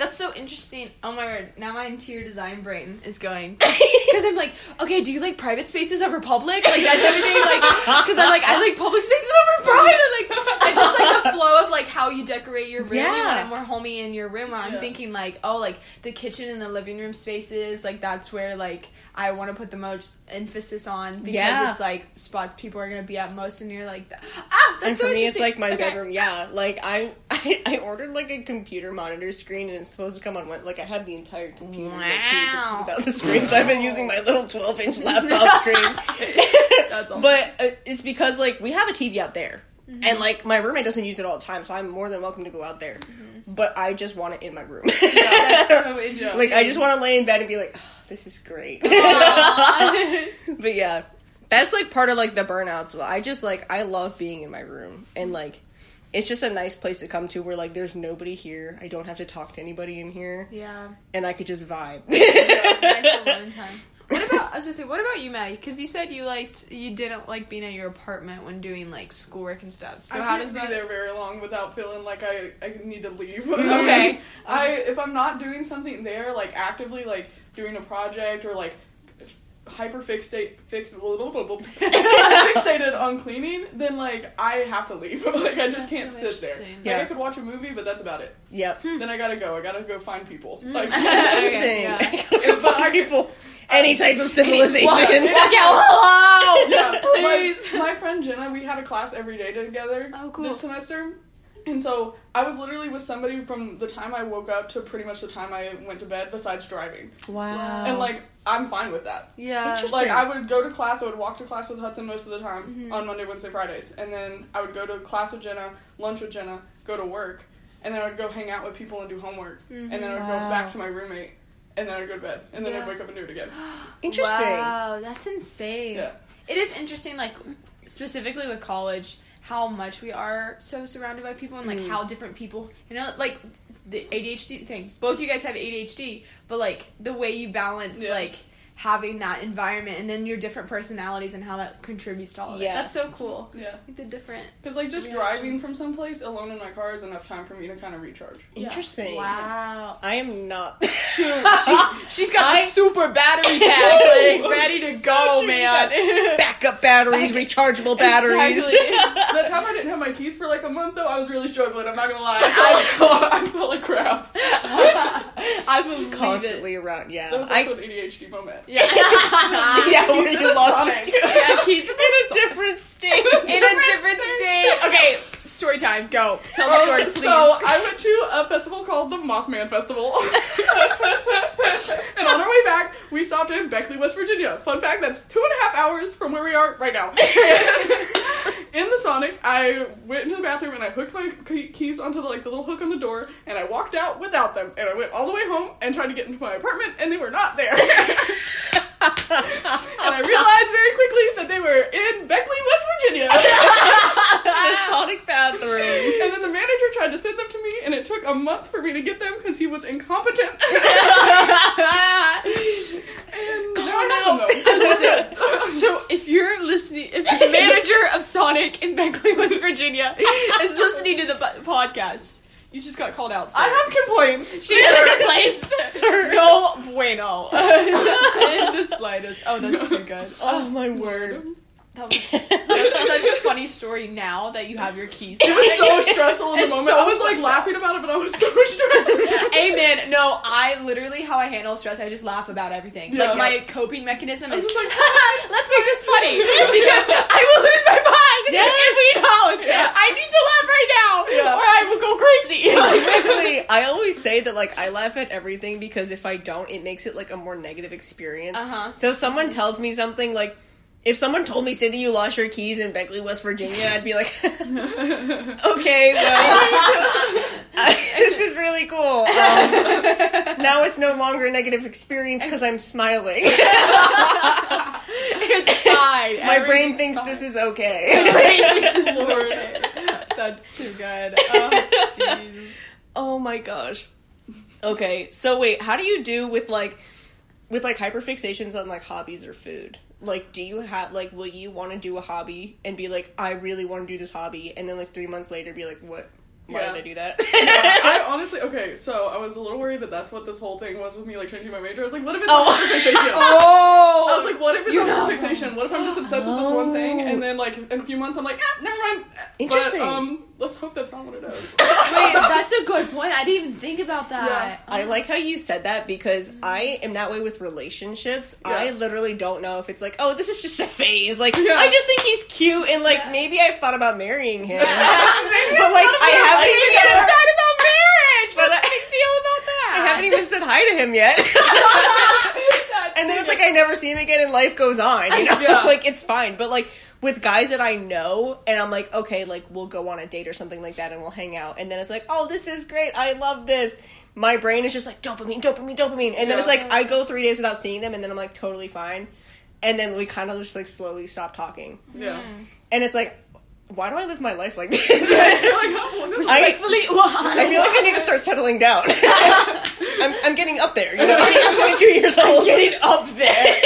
[SPEAKER 1] That's so interesting. Oh my word! Now my interior design brain is going <laughs> because I'm like, okay, do you like private spaces over public? Like that's everything. Like because I'm like, I like public spaces over private. Like I just like the flow of like how you decorate your room. You
[SPEAKER 2] Yeah.
[SPEAKER 1] want it more homey in your room. Where I'm
[SPEAKER 3] Yeah.
[SPEAKER 1] thinking like, oh, like the kitchen and the living room spaces. Like that's where like I want to put the most emphasis on because
[SPEAKER 2] Yeah.
[SPEAKER 1] it's like spots people are gonna be at most, and you're like, ah, that's interesting.
[SPEAKER 2] and
[SPEAKER 1] so
[SPEAKER 2] for me, it's like my
[SPEAKER 1] Okay.
[SPEAKER 2] bedroom. Yeah, like I, I, I ordered like a computer monitor screen, and it's supposed to come on. Wed- Like I had the entire computer like, here, but just
[SPEAKER 1] Wow.
[SPEAKER 2] without the screen. So I've been using my little 12 inch <laughs> laptop screen.
[SPEAKER 3] That's <laughs> awesome.
[SPEAKER 2] But uh, it's because like we have a TV out there,
[SPEAKER 1] Mm-hmm.
[SPEAKER 2] and like my roommate doesn't use it all the time, so I'm more than welcome to go out there.
[SPEAKER 1] Mm-hmm.
[SPEAKER 2] But I just want it in my room.
[SPEAKER 1] That's <laughs> so
[SPEAKER 2] like I just want to lay in bed and be like, oh, this is great. But yeah, that's like part of like the burnouts. I just like I love being in my room and like it's just a nice place to come to where like there's nobody here. I don't have to talk to anybody in here,
[SPEAKER 1] yeah.
[SPEAKER 2] and I could just vibe. <laughs>
[SPEAKER 1] nice alone time. What about I was gonna say, what about you, Maddie? Because you said you liked you didn't like being at your apartment when doing like schoolwork and stuff. So
[SPEAKER 3] I
[SPEAKER 1] how does
[SPEAKER 3] be
[SPEAKER 1] that?
[SPEAKER 3] there very long without feeling like I, I need to leave.
[SPEAKER 1] Okay. <laughs> Uh-huh.
[SPEAKER 3] I if I'm not doing something there, like actively, like doing a project or like hyper fixate fix <laughs> fixated on cleaning, then like I have to leave. <laughs> like I just
[SPEAKER 1] That's
[SPEAKER 3] can't
[SPEAKER 1] so
[SPEAKER 3] sit there.
[SPEAKER 1] interesting.
[SPEAKER 3] Like
[SPEAKER 2] Yeah.
[SPEAKER 3] I could watch a movie, but that's about it.
[SPEAKER 2] yep. Hmm.
[SPEAKER 3] Then I gotta go. I gotta go find people. Hmm. Like <laughs>
[SPEAKER 2] Interesting.
[SPEAKER 1] yeah.
[SPEAKER 2] I gotta go
[SPEAKER 3] I
[SPEAKER 2] find people. Any type of civilization.
[SPEAKER 1] Walk out, hello.
[SPEAKER 3] yeah,
[SPEAKER 1] Please.
[SPEAKER 3] My, my friend Jenna, we had a class every day together
[SPEAKER 1] Oh, cool.
[SPEAKER 3] this semester. And so I was literally with somebody from the time I woke up to pretty much the time I went to bed, besides driving.
[SPEAKER 2] Wow.
[SPEAKER 3] And like, I'm fine with that.
[SPEAKER 1] Yeah.
[SPEAKER 2] Interesting.
[SPEAKER 3] Like, I would go to class, I would walk to class with Hudson most of the time
[SPEAKER 1] Mm-hmm.
[SPEAKER 3] on Monday, Wednesday, Fridays. And then I would go to class with Jenna, lunch with Jenna, go to work. And then I would go hang out with people and do homework. And then I would
[SPEAKER 2] Wow.
[SPEAKER 3] go back to my roommate. And then I'd go to bed. And then
[SPEAKER 1] Yeah.
[SPEAKER 3] I'd wake up and do it again. <gasps>
[SPEAKER 2] Interesting.
[SPEAKER 1] Wow, that's insane.
[SPEAKER 3] Yeah.
[SPEAKER 1] It is interesting, like specifically with college, how much we are so surrounded by people and like
[SPEAKER 2] Mm.
[SPEAKER 1] how different people, you know, like the ADHD thing. Both you guys have ADHD, but like the way you balance
[SPEAKER 3] Yeah.
[SPEAKER 1] like having that environment and then your different personalities and how that contributes to all of
[SPEAKER 2] Yeah.
[SPEAKER 1] it. That's so cool.
[SPEAKER 3] Yeah.
[SPEAKER 1] Like the different.
[SPEAKER 3] Because like just
[SPEAKER 1] Reactions.
[SPEAKER 3] driving from someplace alone in my car is enough time for me to kind of recharge.
[SPEAKER 2] Interesting.
[SPEAKER 1] Wow.
[SPEAKER 2] I am not. <laughs>
[SPEAKER 1] Shoot, she, <laughs> she's got
[SPEAKER 2] I-
[SPEAKER 1] super battery <laughs> pack, like ready to go,
[SPEAKER 2] Such
[SPEAKER 1] man.
[SPEAKER 2] Backup batteries, rechargeable batteries.
[SPEAKER 1] Exactly.
[SPEAKER 3] That time I didn't have my keys for like a month though, I was really struggling. I'm not gonna lie. I felt, I felt like crap.
[SPEAKER 1] I believe
[SPEAKER 2] Constantly around. Yeah.
[SPEAKER 3] That was
[SPEAKER 2] I,
[SPEAKER 3] an ADHD moment. <laughs>
[SPEAKER 1] Yeah.
[SPEAKER 2] yeah, when you
[SPEAKER 3] a
[SPEAKER 2] lost
[SPEAKER 3] Sonic.
[SPEAKER 2] your
[SPEAKER 1] yeah, keys
[SPEAKER 2] in a different state.
[SPEAKER 1] in a <laughs> different state. Okay, story time. Go. Tell the
[SPEAKER 3] Um,
[SPEAKER 1] story, please.
[SPEAKER 3] So I went to a festival called the Mothman Festival, <laughs> and on our way back, we stopped in Beckley, West Virginia. Fun fact: that's two and a half hours from where we are right now. <laughs> in the Sonic, I went into the bathroom and I hooked my keys onto the like the little hook on the door, and I walked out without them. And I went all the way home and tried to get into my apartment, and they were not there. <laughs> and I realized very quickly that they were in Beckley, West Virginia. <laughs>
[SPEAKER 2] the Sonic bathroom.
[SPEAKER 3] And then the manager tried to send them to me, and it took a month for me to get them because he was incompetent. <laughs> and
[SPEAKER 2] Call him out.
[SPEAKER 1] so if you're listening, if the manager of Sonic in Beckley, West Virginia, is listening to the podcast, you just got called out. Sir.
[SPEAKER 3] I have complaints.
[SPEAKER 1] She has complaints. <laughs>
[SPEAKER 2] Sir.
[SPEAKER 1] No bueno. <laughs> in the slightest. Oh, that's too good. <laughs>
[SPEAKER 2] Oh my word.
[SPEAKER 1] That was that's such a funny story now that you have your keys.
[SPEAKER 3] It was so stressful in the moment.
[SPEAKER 1] so
[SPEAKER 3] I was like
[SPEAKER 1] funny.
[SPEAKER 3] laughing about it, but I was so stressed.
[SPEAKER 1] Amen. No, I literally how I handle stress. I just laugh about everything.
[SPEAKER 3] Yeah.
[SPEAKER 1] Like my coping mechanism
[SPEAKER 3] I'm
[SPEAKER 1] is
[SPEAKER 3] like,
[SPEAKER 1] let's make this funny because I will lose my mind
[SPEAKER 2] Yes.
[SPEAKER 1] we don't.
[SPEAKER 3] Yeah.
[SPEAKER 1] I need to laugh right now,
[SPEAKER 3] Yeah.
[SPEAKER 1] or I will go crazy. <laughs>
[SPEAKER 2] Exactly. <laughs> I always say that like I laugh at everything because if I don't, it makes it like a more negative experience.
[SPEAKER 1] Uh-huh.
[SPEAKER 2] So if someone tells me something like if someone told me, Cindy, you lost your keys in Beckley, West Virginia, I'd be like, <laughs> <laughs> okay, well, <laughs> this is really cool. Um, now it's no longer a negative experience because I'm smiling.
[SPEAKER 1] it's fine.
[SPEAKER 2] My brain thinks
[SPEAKER 1] fine.
[SPEAKER 2] this is okay.
[SPEAKER 1] Brain thinks this is okay. That's too good. Oh.
[SPEAKER 2] Oh my gosh. Okay, so wait, how do you do with like with like hyperfixations on like hobbies or food? Like do you have like will you want to do a hobby and be like I really want to do this hobby and then like 3 months later be like what why
[SPEAKER 3] Yeah.
[SPEAKER 2] did I do that? <laughs>
[SPEAKER 3] I <laughs> honestly, okay, so I was a little worried that that's what this whole thing was with me, like changing my major. I was like, what if it's
[SPEAKER 2] Oh.
[SPEAKER 3] hyperfixation? <laughs>
[SPEAKER 1] Oh,
[SPEAKER 3] I was like, what if it's a
[SPEAKER 1] not
[SPEAKER 3] fixation? What if I'm just obsessed with this one thing,
[SPEAKER 2] Oh.
[SPEAKER 3] and then like in a few months I'm like, ah, never mind.
[SPEAKER 2] Interesting.
[SPEAKER 3] But, um, let's hope that's not what it is.
[SPEAKER 1] wait, that's a good point. I didn't even think about that.
[SPEAKER 2] I like how you said that because I am that way with relationships. I literally don't know if it's like, oh, this is just a phase. Like,
[SPEAKER 3] Yeah.
[SPEAKER 2] I just think he's cute, and like maybe I've thought about marrying him, but like I
[SPEAKER 1] I
[SPEAKER 2] haven't
[SPEAKER 1] didn't
[SPEAKER 2] even said,
[SPEAKER 1] thought about marriage.
[SPEAKER 2] But
[SPEAKER 1] What's
[SPEAKER 2] I-
[SPEAKER 1] the big deal about that?
[SPEAKER 2] I haven't even said hi to him yet. <laughs> <laughs> And then it's like I never see him again, and life goes on. You know,
[SPEAKER 3] Yeah. <laughs>
[SPEAKER 2] like it's fine. But like with guys that I know, and I'm like, okay, like we'll go on a date or something like that, and we'll hang out, and then it's like, oh, this is great. I love this. My brain is just like dopamine, dopamine, dopamine, and then it's like I go three days without seeing them, and then I'm like totally fine, and then we kind of just like slowly stop talking,
[SPEAKER 3] yeah.
[SPEAKER 2] and it's like, why do I live my life like this?
[SPEAKER 3] You're <laughs> <laughs> like, oh, this is-
[SPEAKER 2] I-
[SPEAKER 1] Respectfully, why?
[SPEAKER 2] I feel like I need to start settling down. <laughs> I'm, I'm getting up there, you know. I'm 22 years old.
[SPEAKER 1] I'm getting up there.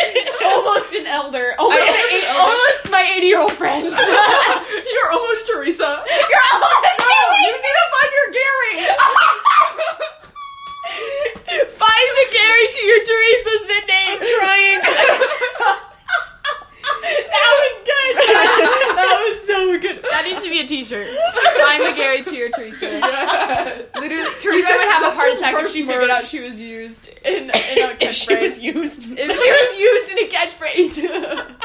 [SPEAKER 1] almost an elder. Almost,
[SPEAKER 2] I-
[SPEAKER 1] an eight- almost my 80 year old friends.
[SPEAKER 3] You're almost Teresa.
[SPEAKER 1] You're almost
[SPEAKER 3] You need to find your Gary.
[SPEAKER 1] Find the Gary to your Teresa Sydney.
[SPEAKER 2] I'm trying.
[SPEAKER 1] That was good. <laughs> That was so good. That needs to be a T-shirt. <laughs> Find the Gary to your Teresa. Literally, Teresa would have a heart <laughs> attack if she figured out she was used in, in a
[SPEAKER 2] if she was
[SPEAKER 1] catchphrase.
[SPEAKER 2] used.
[SPEAKER 1] If she was used in a catchphrase.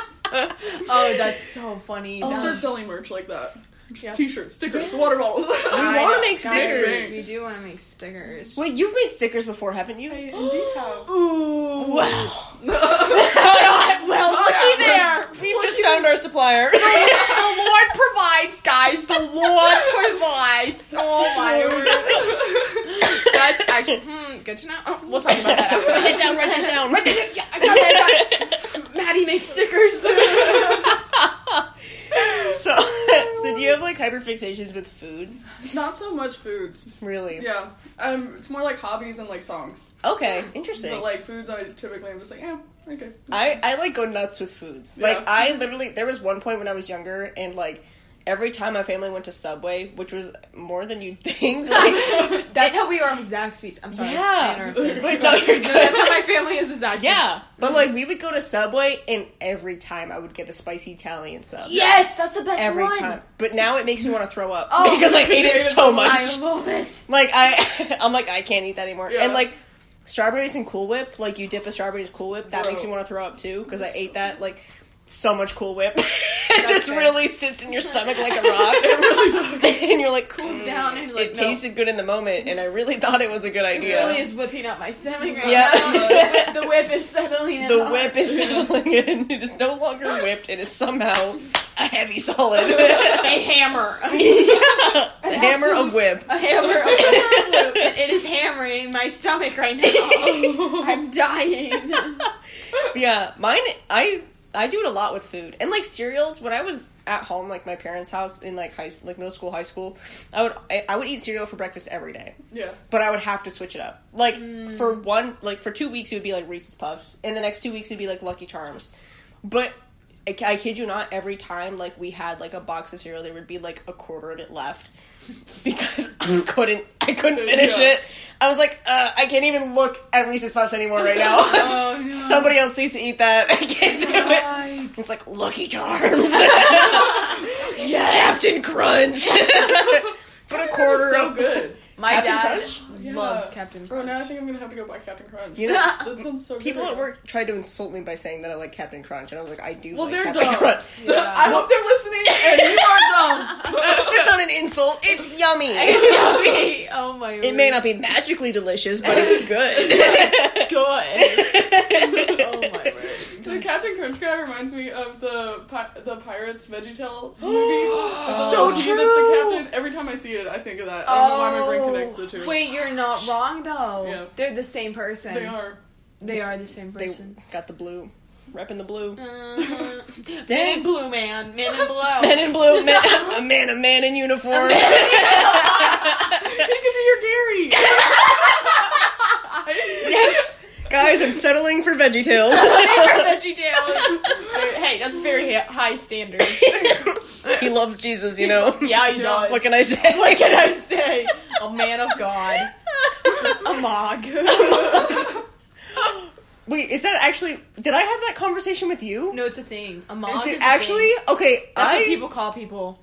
[SPEAKER 1] oh, that's so funny.
[SPEAKER 3] I'll
[SPEAKER 1] That-
[SPEAKER 3] start selling merch like that. Just
[SPEAKER 1] Yeah.
[SPEAKER 3] t-shirts, stickers, water bottles.
[SPEAKER 2] We <laughs> wanna make stickers.
[SPEAKER 1] We do want to make stickers.
[SPEAKER 2] Wait, you've made stickers before, haven't you?
[SPEAKER 3] I indeed have. <gasps>
[SPEAKER 2] Ooh. Wow.
[SPEAKER 1] Oh, no, well, looky <laughs> there.
[SPEAKER 2] We've just found our supplier. <laughs>
[SPEAKER 1] the Lord provides, guys. The Lord provides. Oh my word. That's actually hmm, good to know. Oh, we'll talk about that after.
[SPEAKER 2] Write it down, write it down.
[SPEAKER 1] Write it down. Yeah, I got it, I. Maddie makes stickers.
[SPEAKER 2] So, so do you have like hyperfixations with foods?
[SPEAKER 3] Not so much foods.
[SPEAKER 2] Really?
[SPEAKER 3] Yeah, um, it's more like hobbies and like songs.
[SPEAKER 2] Okay, interesting.
[SPEAKER 3] But like foods, I typically am just like, yeah, okay.
[SPEAKER 2] I, I like go nuts with foods.
[SPEAKER 3] Yeah.
[SPEAKER 2] Like I literally there was one point when I was younger and like every time my family went to Subway, which was more than you'd think. <laughs> Like, <laughs>
[SPEAKER 1] That's how we are with Zaxby's. I'm sorry. I
[SPEAKER 2] yeah.
[SPEAKER 1] interrupted.
[SPEAKER 2] But no, you're
[SPEAKER 1] No, <laughs> that's how my family is with Zaxby's.
[SPEAKER 2] Yeah. But like we would go to Subway and every time I would get the spicy Italian sub.
[SPEAKER 1] Yes, that's the best
[SPEAKER 2] Every
[SPEAKER 1] one.
[SPEAKER 2] time. But now it makes me want to throw up.
[SPEAKER 1] Oh.
[SPEAKER 2] because I hate it so much.
[SPEAKER 1] I love it.
[SPEAKER 2] Like I, I'm like I can't eat that anymore.
[SPEAKER 3] Yeah.
[SPEAKER 2] And like strawberries and Cool Whip, like you dip a strawberries in Cool Whip, that
[SPEAKER 3] Bro.
[SPEAKER 2] makes me want to throw up too because I ate that like so much Cool Whip. <laughs> it just
[SPEAKER 1] fair.
[SPEAKER 2] really sits in your stomach like a rock, <laughs> <laughs> and you're like
[SPEAKER 1] Cools
[SPEAKER 2] "Mm."
[SPEAKER 1] down and like,
[SPEAKER 2] it
[SPEAKER 1] no.
[SPEAKER 2] tasted good in the moment, and I really thought it was a good
[SPEAKER 1] It
[SPEAKER 2] idea.
[SPEAKER 1] really is whipping up my stomach right
[SPEAKER 2] Yeah.
[SPEAKER 1] now. the whip is settling in.
[SPEAKER 2] the
[SPEAKER 1] hard.
[SPEAKER 2] whip is settling in. It is no longer whipped. It is somehow a heavy solid.
[SPEAKER 1] a hammer.
[SPEAKER 2] a hammer of whip.
[SPEAKER 1] A hammer. Of whip. it is hammering my stomach right now. I'm dying.
[SPEAKER 2] Yeah, mine. I I do it a lot with food and like cereals. When I was at home, like my parents' house in like high, like middle school, high school, I would I, I would eat cereal for breakfast every day.
[SPEAKER 3] Yeah.
[SPEAKER 2] But I would have to switch it up. Like
[SPEAKER 1] Mm.
[SPEAKER 2] for one, like for two weeks, it would be like Reese's Puffs, and the next two weeks it'd be like Lucky Charms. But I, I kid you not, every time like we had like a box of cereal, there would be like a quarter of it left <laughs> because I couldn't I couldn't finish
[SPEAKER 3] Yeah.
[SPEAKER 2] it. I was like, uh, I can't even look at Reese's Puffs anymore right now. <laughs>
[SPEAKER 1] Oh, no. <laughs>
[SPEAKER 2] Somebody else needs to eat that. I can't do it. It's like Lucky Charms. Captain Crunch. Put a quarter
[SPEAKER 3] so
[SPEAKER 2] of
[SPEAKER 3] good.
[SPEAKER 1] My
[SPEAKER 2] Captain
[SPEAKER 1] dad
[SPEAKER 2] Crunch?
[SPEAKER 1] Loves
[SPEAKER 3] Yeah.
[SPEAKER 1] Captain
[SPEAKER 3] Bro,
[SPEAKER 1] Crunch.
[SPEAKER 3] now I think I'm gonna have to go buy Captain Crunch.
[SPEAKER 2] You know,
[SPEAKER 3] that sounds so good.
[SPEAKER 2] people
[SPEAKER 3] right
[SPEAKER 2] at work tried to insult me by saying that I like Captain Crunch, and I was like, I do.
[SPEAKER 3] Well,
[SPEAKER 2] like
[SPEAKER 3] they're
[SPEAKER 2] Captain
[SPEAKER 3] dumb.
[SPEAKER 2] Crunch.
[SPEAKER 1] Yeah. <laughs>
[SPEAKER 3] I hope they're listening, and you are dumb. <laughs>
[SPEAKER 2] it's not an insult. It's yummy. <laughs>
[SPEAKER 1] It's yummy. Oh my.
[SPEAKER 2] It may not be magically delicious, but it's good.
[SPEAKER 1] It's good.
[SPEAKER 3] oh my word. The Captain Crunch guy reminds me of the pi- the Pirates VeggieTale <gasps> movie.
[SPEAKER 2] So
[SPEAKER 3] Oh, he-
[SPEAKER 2] true.
[SPEAKER 3] That's the captain. Every time I see it, I think of that. I don't know why my brain connects the two.
[SPEAKER 1] Oh, Wait, you're not wrong though.
[SPEAKER 3] Yeah.
[SPEAKER 1] They're the same person.
[SPEAKER 3] They are.
[SPEAKER 1] They are the same
[SPEAKER 2] They
[SPEAKER 1] person.
[SPEAKER 2] got the blue, repping the blue.
[SPEAKER 1] Uh-huh. <laughs> Men in blue, man. Men in blue. <laughs>
[SPEAKER 2] Men in blue, <laughs> man, a man, a man in uniform.
[SPEAKER 3] He could be your Gary.
[SPEAKER 2] yes, guys, I'm settling for Veggie VeggieTales. <laughs> <laughs>
[SPEAKER 1] Veggie Tales. Hey, that's very high standard.
[SPEAKER 2] he loves Jesus, you know. <laughs>
[SPEAKER 1] Yeah, he does.
[SPEAKER 2] What can I say?
[SPEAKER 1] What can I say? A man of God. A mog.
[SPEAKER 2] Wait, is that actually? Did I have that conversation with you?
[SPEAKER 1] No, it's a thing. A mog
[SPEAKER 2] Is
[SPEAKER 1] is,
[SPEAKER 2] it
[SPEAKER 1] a
[SPEAKER 2] actually
[SPEAKER 1] thing.
[SPEAKER 2] okay?
[SPEAKER 1] That's
[SPEAKER 2] I
[SPEAKER 1] what people call people.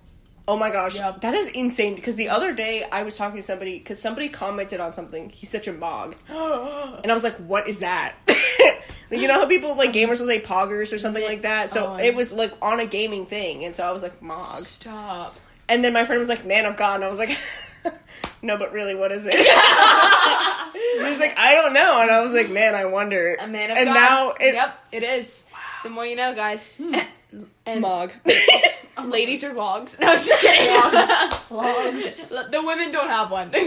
[SPEAKER 2] Oh my gosh,
[SPEAKER 1] Yep.
[SPEAKER 2] that is insane. Because the other day I was talking to somebody because somebody commented on something. He's such a mog, <gasps> and I was like, "What is that?" <laughs> Like, you know how people like gamers will say poggers or something like that. So
[SPEAKER 1] Oh,
[SPEAKER 2] it was like on a gaming thing, and so I was like, "Mog."
[SPEAKER 1] Stop.
[SPEAKER 2] And then my friend was like, "Man of God," and I was like. <laughs> No, but really, what is it? <laughs> he was like, I don't know, and I was like, man, I wonder.
[SPEAKER 1] A man of
[SPEAKER 2] and
[SPEAKER 1] God.
[SPEAKER 2] now it,
[SPEAKER 1] yep, it is. The more you know, guys. Hmm. And
[SPEAKER 2] Mog. Uh-huh.
[SPEAKER 1] ladies are logs. No, I'm just kidding.
[SPEAKER 2] Logs.
[SPEAKER 1] The women don't have one. <laughs>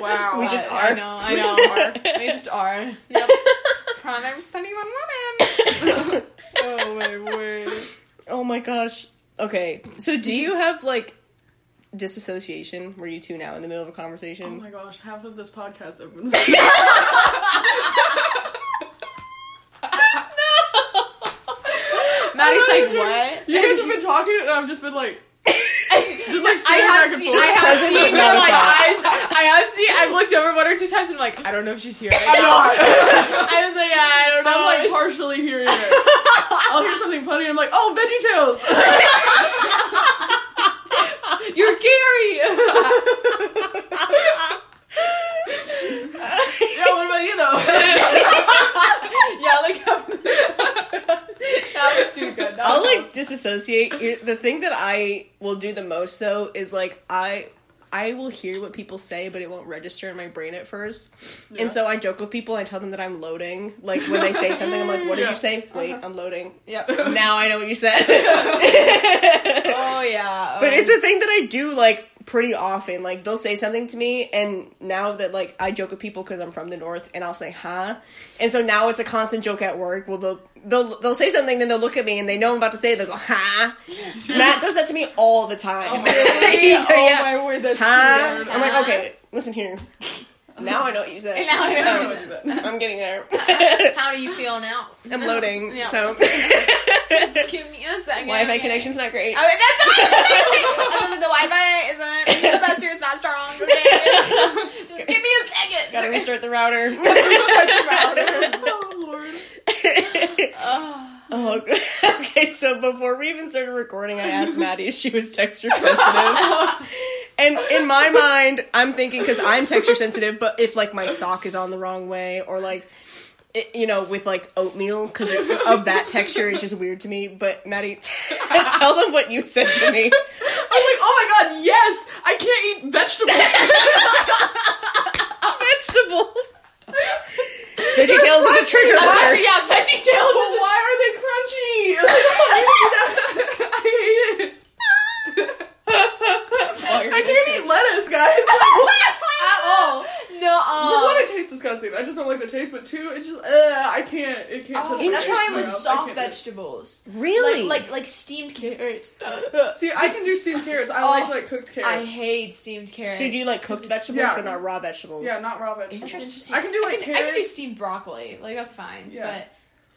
[SPEAKER 3] Wow.
[SPEAKER 2] We just are.
[SPEAKER 1] I know. I know. we just are. Yep. <laughs> Proverbs 31 women. <laughs>
[SPEAKER 3] Oh my word.
[SPEAKER 2] Oh my gosh. Okay, so do you mm-hmm. have like disassociation where you tune out in the middle of a conversation?
[SPEAKER 3] Oh my gosh, half of this podcast opens.
[SPEAKER 1] Maddie's like, what?
[SPEAKER 3] You guys have been talking, and I've just been like, just like <laughs>
[SPEAKER 1] I have seen. I have seen
[SPEAKER 2] but
[SPEAKER 1] her like eyes. I have seen. I've looked over one or two times and I'm like, I don't know if she's here. Right
[SPEAKER 3] I'm
[SPEAKER 1] now.
[SPEAKER 3] not. <laughs>
[SPEAKER 1] I was like, I don't know.
[SPEAKER 3] I'm like partially hearing it. <laughs> I'll hear something funny. I'm like, oh, Veggie Tales.
[SPEAKER 1] You're Gary.
[SPEAKER 3] yeah, what about you though?
[SPEAKER 1] yeah, like <laughs> that was too good. That
[SPEAKER 2] I'll like disassociate. The thing that I will do the most though is like I I will hear what people say, but it won't register in my brain at first.
[SPEAKER 3] Yeah.
[SPEAKER 2] And so I joke with people. I tell them that I'm loading. Like when they say <laughs> something, I'm like, "What did
[SPEAKER 3] Yeah.
[SPEAKER 2] you say?" Uh-huh. Wait, I'm loading.
[SPEAKER 1] Yeah.
[SPEAKER 2] Now I know what you said. <laughs>
[SPEAKER 1] Oh yeah.
[SPEAKER 2] But it's um, a thing that I do like pretty often. Like they'll say something to me, and now that like I joke with people because I'm from the north, and I'll say "huh," and so now it's a constant joke at work. Well, they'll they'll they'll say something, then they'll look at me, and they know I'm about to say it. They will go "huh." <laughs> Matt does that to me all the time.
[SPEAKER 3] Oh, <laughs> really?
[SPEAKER 2] Oh yeah.
[SPEAKER 3] Oh my word, that's
[SPEAKER 2] Huh? I'm like, uh-huh. okay, listen here. Now I know what you said. <laughs>
[SPEAKER 1] Now I know what you
[SPEAKER 3] know what you meant.
[SPEAKER 2] I'm getting there. <laughs>
[SPEAKER 1] How do you feel now?
[SPEAKER 2] I'm loading,
[SPEAKER 1] Yeah.
[SPEAKER 2] so <laughs>
[SPEAKER 1] Give me a second.
[SPEAKER 2] Wi-Fi
[SPEAKER 1] okay.
[SPEAKER 2] connection's not great.
[SPEAKER 1] Oh, that's like, the Wi-Fi isn't. The best here is not strong. Okay, just give me a second.
[SPEAKER 2] Gotta restart the router.
[SPEAKER 3] oh lord.
[SPEAKER 2] Oh, Oh, <laughs> okay. So before we even started recording, I asked Maddie if she was texture sensitive. <laughs> and in my mind, I'm thinking because I'm texture sensitive, but if like my sock is on the wrong way or like. It, you know, with like oatmeal, because of that texture, it's just weird to me. But Maddie, <laughs> tell them what you said to me.
[SPEAKER 3] I'm like, oh my god, yes! I can't eat vegetables.
[SPEAKER 2] Vegetables. Veggie Tales is a trigger
[SPEAKER 1] I'm yeah, Veggie Tales
[SPEAKER 3] But
[SPEAKER 1] is a
[SPEAKER 3] why are they crunchy? <laughs> <laughs> <laughs> I hate it. I can't eat lettuce, guys. At all.
[SPEAKER 1] no.
[SPEAKER 3] For one,
[SPEAKER 1] Um,
[SPEAKER 3] it tastes disgusting. I just don't like the taste. But two, it's just, uh, I can't. It can't touch
[SPEAKER 1] oh,
[SPEAKER 3] my
[SPEAKER 1] that's
[SPEAKER 3] face
[SPEAKER 1] why
[SPEAKER 3] in
[SPEAKER 1] it was.
[SPEAKER 3] I
[SPEAKER 1] soft
[SPEAKER 3] do it.
[SPEAKER 1] vegetables.
[SPEAKER 2] Really?
[SPEAKER 1] Like like like steamed carrots. <laughs>
[SPEAKER 3] See, I can do steamed carrots. I
[SPEAKER 1] Oh,
[SPEAKER 3] like like cooked carrots.
[SPEAKER 1] I hate steamed carrots.
[SPEAKER 2] so do you like cooked vegetables,
[SPEAKER 3] Yeah.
[SPEAKER 2] but not raw vegetables?
[SPEAKER 3] yeah, not raw vegetables.
[SPEAKER 1] Interesting.
[SPEAKER 3] I can do like
[SPEAKER 1] I can, I can do steamed broccoli. Like that's fine.
[SPEAKER 3] Yeah.
[SPEAKER 1] But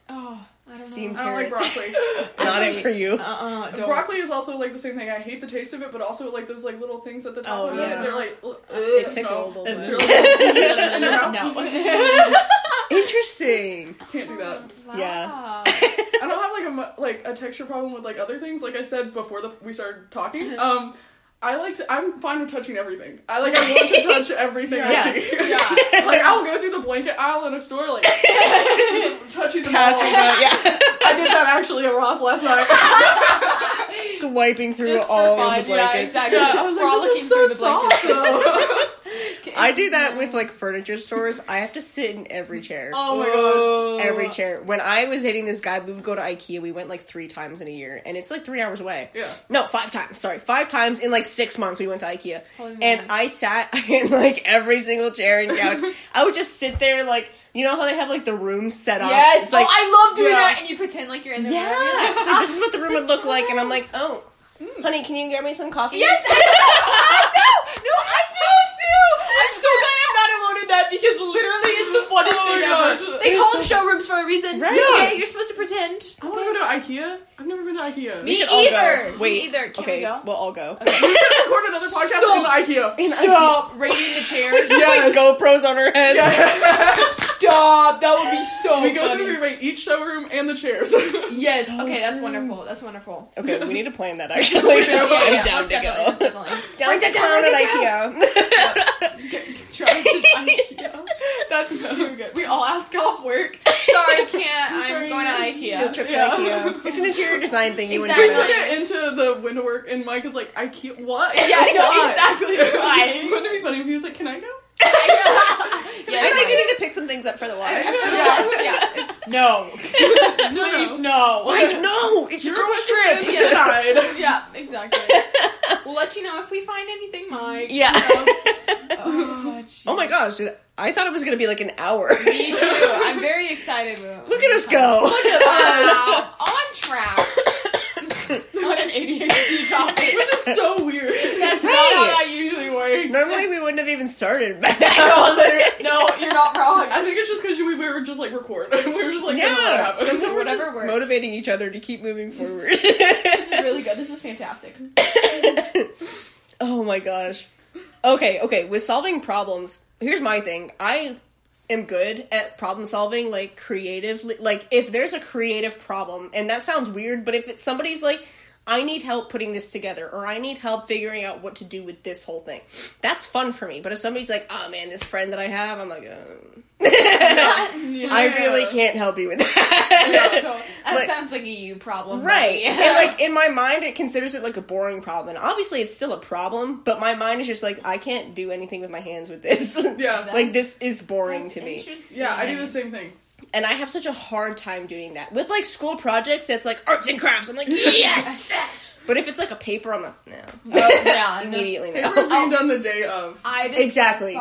[SPEAKER 1] oh, I don't
[SPEAKER 2] Steamed
[SPEAKER 1] know.
[SPEAKER 3] I don't like
[SPEAKER 2] carrots.
[SPEAKER 3] broccoli. <laughs>
[SPEAKER 2] Not it for you.
[SPEAKER 1] Uh uh don't.
[SPEAKER 3] broccoli is also like the same thing. I hate the taste of it, but also like those like little things at the top
[SPEAKER 2] Oh,
[SPEAKER 3] of
[SPEAKER 2] yeah.
[SPEAKER 3] it. They're like ugh,
[SPEAKER 2] It
[SPEAKER 3] no.
[SPEAKER 2] a
[SPEAKER 3] They're
[SPEAKER 2] little.
[SPEAKER 3] like, <laughs>
[SPEAKER 1] no. <laughs>
[SPEAKER 2] Interesting.
[SPEAKER 3] Can't do that.
[SPEAKER 2] Yeah.
[SPEAKER 3] I don't have like a like a texture problem with like other things. Like I said before the we started talking. Um, I like to, I'm fine with touching everything. I like I want to <laughs> touch everything I
[SPEAKER 2] Yeah.
[SPEAKER 3] see.
[SPEAKER 1] Yeah. <laughs>
[SPEAKER 3] like I'll go through the blanket aisle in a store like just <laughs> touching them all.
[SPEAKER 2] Passing out, yeah.
[SPEAKER 3] I did that actually at Ross last night.
[SPEAKER 2] Swiping through
[SPEAKER 1] Just
[SPEAKER 2] all
[SPEAKER 1] fun,
[SPEAKER 2] of the blankets.
[SPEAKER 1] Yeah, exactly.
[SPEAKER 3] I was like,
[SPEAKER 1] Frolicking
[SPEAKER 3] this is so
[SPEAKER 1] through the
[SPEAKER 3] soft
[SPEAKER 1] blankets.
[SPEAKER 3] though.
[SPEAKER 2] I do that with like furniture stores. I have to sit in every chair.
[SPEAKER 3] oh my gosh.
[SPEAKER 2] Every chair. When I was dating this guy, we would go to IKEA. We went like three times in a year, and it's like three hours away.
[SPEAKER 3] Yeah.
[SPEAKER 2] No, five times. Sorry, five times in like six months. We went to IKEA,
[SPEAKER 1] Holy
[SPEAKER 2] and. I sat <laughs> in like every single chair and couch. <laughs> I would just sit there, like you know how they have like the room set up.
[SPEAKER 1] Yes.
[SPEAKER 2] It's like
[SPEAKER 1] oh, I love doing
[SPEAKER 3] Yeah.
[SPEAKER 1] that, and you pretend like you're in the room.
[SPEAKER 2] yeah.
[SPEAKER 1] Like,
[SPEAKER 2] this is what the oh,
[SPEAKER 1] room
[SPEAKER 2] would look
[SPEAKER 1] is
[SPEAKER 2] like, and I'm like,
[SPEAKER 1] so
[SPEAKER 2] oh, mm. honey, can you get me some coffee?
[SPEAKER 1] Yes, <laughs> I know. No, I. I'm so glad I've not downloaded that because literally it's the funnest
[SPEAKER 3] Oh my
[SPEAKER 1] thing
[SPEAKER 3] gosh.
[SPEAKER 1] ever. They
[SPEAKER 2] It
[SPEAKER 1] call
[SPEAKER 2] was
[SPEAKER 1] them
[SPEAKER 2] so-
[SPEAKER 1] showrooms for a reason.
[SPEAKER 2] Right.
[SPEAKER 1] Yeah, you're supposed to pretend.
[SPEAKER 3] Oh, I want to go to IKEA. I've never been to IKEA.
[SPEAKER 1] Me
[SPEAKER 2] We should all
[SPEAKER 1] either.
[SPEAKER 2] go.
[SPEAKER 1] Me
[SPEAKER 2] Wait,
[SPEAKER 1] either. Can
[SPEAKER 2] okay,
[SPEAKER 1] we go?
[SPEAKER 2] we'll all go.
[SPEAKER 3] We're gonna record another <laughs> podcast
[SPEAKER 1] So-
[SPEAKER 3] in IKEA.
[SPEAKER 1] Stop rating the chairs.
[SPEAKER 3] Yes.
[SPEAKER 2] Like GoPros on our heads. <laughs>
[SPEAKER 1] Stop. That would be so funny.
[SPEAKER 3] we go
[SPEAKER 1] funny.
[SPEAKER 3] through we rate each showroom and the chairs. <laughs>
[SPEAKER 1] Yes.
[SPEAKER 2] So
[SPEAKER 1] okay, that's
[SPEAKER 2] true.
[SPEAKER 1] wonderful. That's wonderful.
[SPEAKER 2] Okay, we need to plan that actually.
[SPEAKER 1] Yeah, yeah,
[SPEAKER 2] I'm
[SPEAKER 1] yeah,
[SPEAKER 2] down to
[SPEAKER 1] definitely,
[SPEAKER 2] go.
[SPEAKER 1] most definitely.
[SPEAKER 2] Down to town at IKEA. <laughs>
[SPEAKER 3] Trying to IKEA. That's too good.
[SPEAKER 1] We all ask off work. <laughs> Sorry, can't. I'm
[SPEAKER 3] Sorry,
[SPEAKER 1] going to
[SPEAKER 3] yeah.
[SPEAKER 2] Field
[SPEAKER 1] IKEA.
[SPEAKER 2] trip to
[SPEAKER 3] Yeah.
[SPEAKER 2] IKEA. It's an interior design thing. You
[SPEAKER 1] Exactly.
[SPEAKER 3] We
[SPEAKER 2] would
[SPEAKER 3] put it into the window work, and Mike is like, "IKEA, what?"
[SPEAKER 1] Yeah, no,
[SPEAKER 3] Why?
[SPEAKER 1] exactly.
[SPEAKER 3] Wouldn't it be funny if he was like, "Can I go?" <laughs>
[SPEAKER 1] Yes,
[SPEAKER 2] I think you need to pick some things up for the wife.
[SPEAKER 1] yeah, yeah. <laughs> No.
[SPEAKER 3] No,
[SPEAKER 1] Please, no.
[SPEAKER 2] Wait, no, it's a
[SPEAKER 3] You're
[SPEAKER 2] girls
[SPEAKER 3] supposed
[SPEAKER 2] trip.
[SPEAKER 3] to
[SPEAKER 1] Yeah. Yeah, exactly. <laughs> We'll let you know if we find anything, Mike.
[SPEAKER 2] Yeah.
[SPEAKER 1] Oh,
[SPEAKER 2] oh my gosh, dude, I thought it was gonna be like an hour.
[SPEAKER 1] Me too. I'm very excited.
[SPEAKER 2] Look at us go.
[SPEAKER 1] Wow. On track. <laughs> on an ADHD topic.
[SPEAKER 3] Which is so weird.
[SPEAKER 1] That's not how that usually works.
[SPEAKER 2] Normally we wouldn't have even started. <laughs>
[SPEAKER 1] no, no, you're not wrong.
[SPEAKER 3] I think it's just because we, we were just like record. <laughs> we were just like, yeah, what
[SPEAKER 2] yeah,
[SPEAKER 3] happened.
[SPEAKER 2] somehow we're
[SPEAKER 1] Whatever
[SPEAKER 2] just
[SPEAKER 1] works.
[SPEAKER 2] motivating each other to keep moving forward.
[SPEAKER 1] This is really good. This is fantastic.
[SPEAKER 2] oh my gosh. Okay, okay. With solving problems, here's my thing. I am good at problem solving, like creatively. Like if there's a creative problem, and that sounds weird, but if it's somebody's like, I need help putting this together, or I need help figuring out what to do with this whole thing, that's fun for me. But if somebody's like, oh man, this friend that I have, I'm like, um, <laughs> I really can't help you with that.
[SPEAKER 1] That's so, <laughs> that
[SPEAKER 2] Like-
[SPEAKER 1] sounds like a you problem,
[SPEAKER 2] Right.
[SPEAKER 1] buddy. <laughs>
[SPEAKER 2] and like in my mind it considers it like a boring problem. And obviously it's still a problem, but my mind is just like I can't do anything with my hands with this.
[SPEAKER 3] Yeah.
[SPEAKER 2] like this is boring to me.
[SPEAKER 3] Yeah, I do the same thing.
[SPEAKER 2] And I have such a hard time doing that with like school projects. That's like arts and crafts. I'm like <laughs> yes, but if it's like a paper, I'm like no.
[SPEAKER 1] Oh, <laughs> yeah, no.
[SPEAKER 2] Immediately
[SPEAKER 3] Papers
[SPEAKER 2] no.
[SPEAKER 3] being done the day of.
[SPEAKER 1] I despise
[SPEAKER 2] Exactly.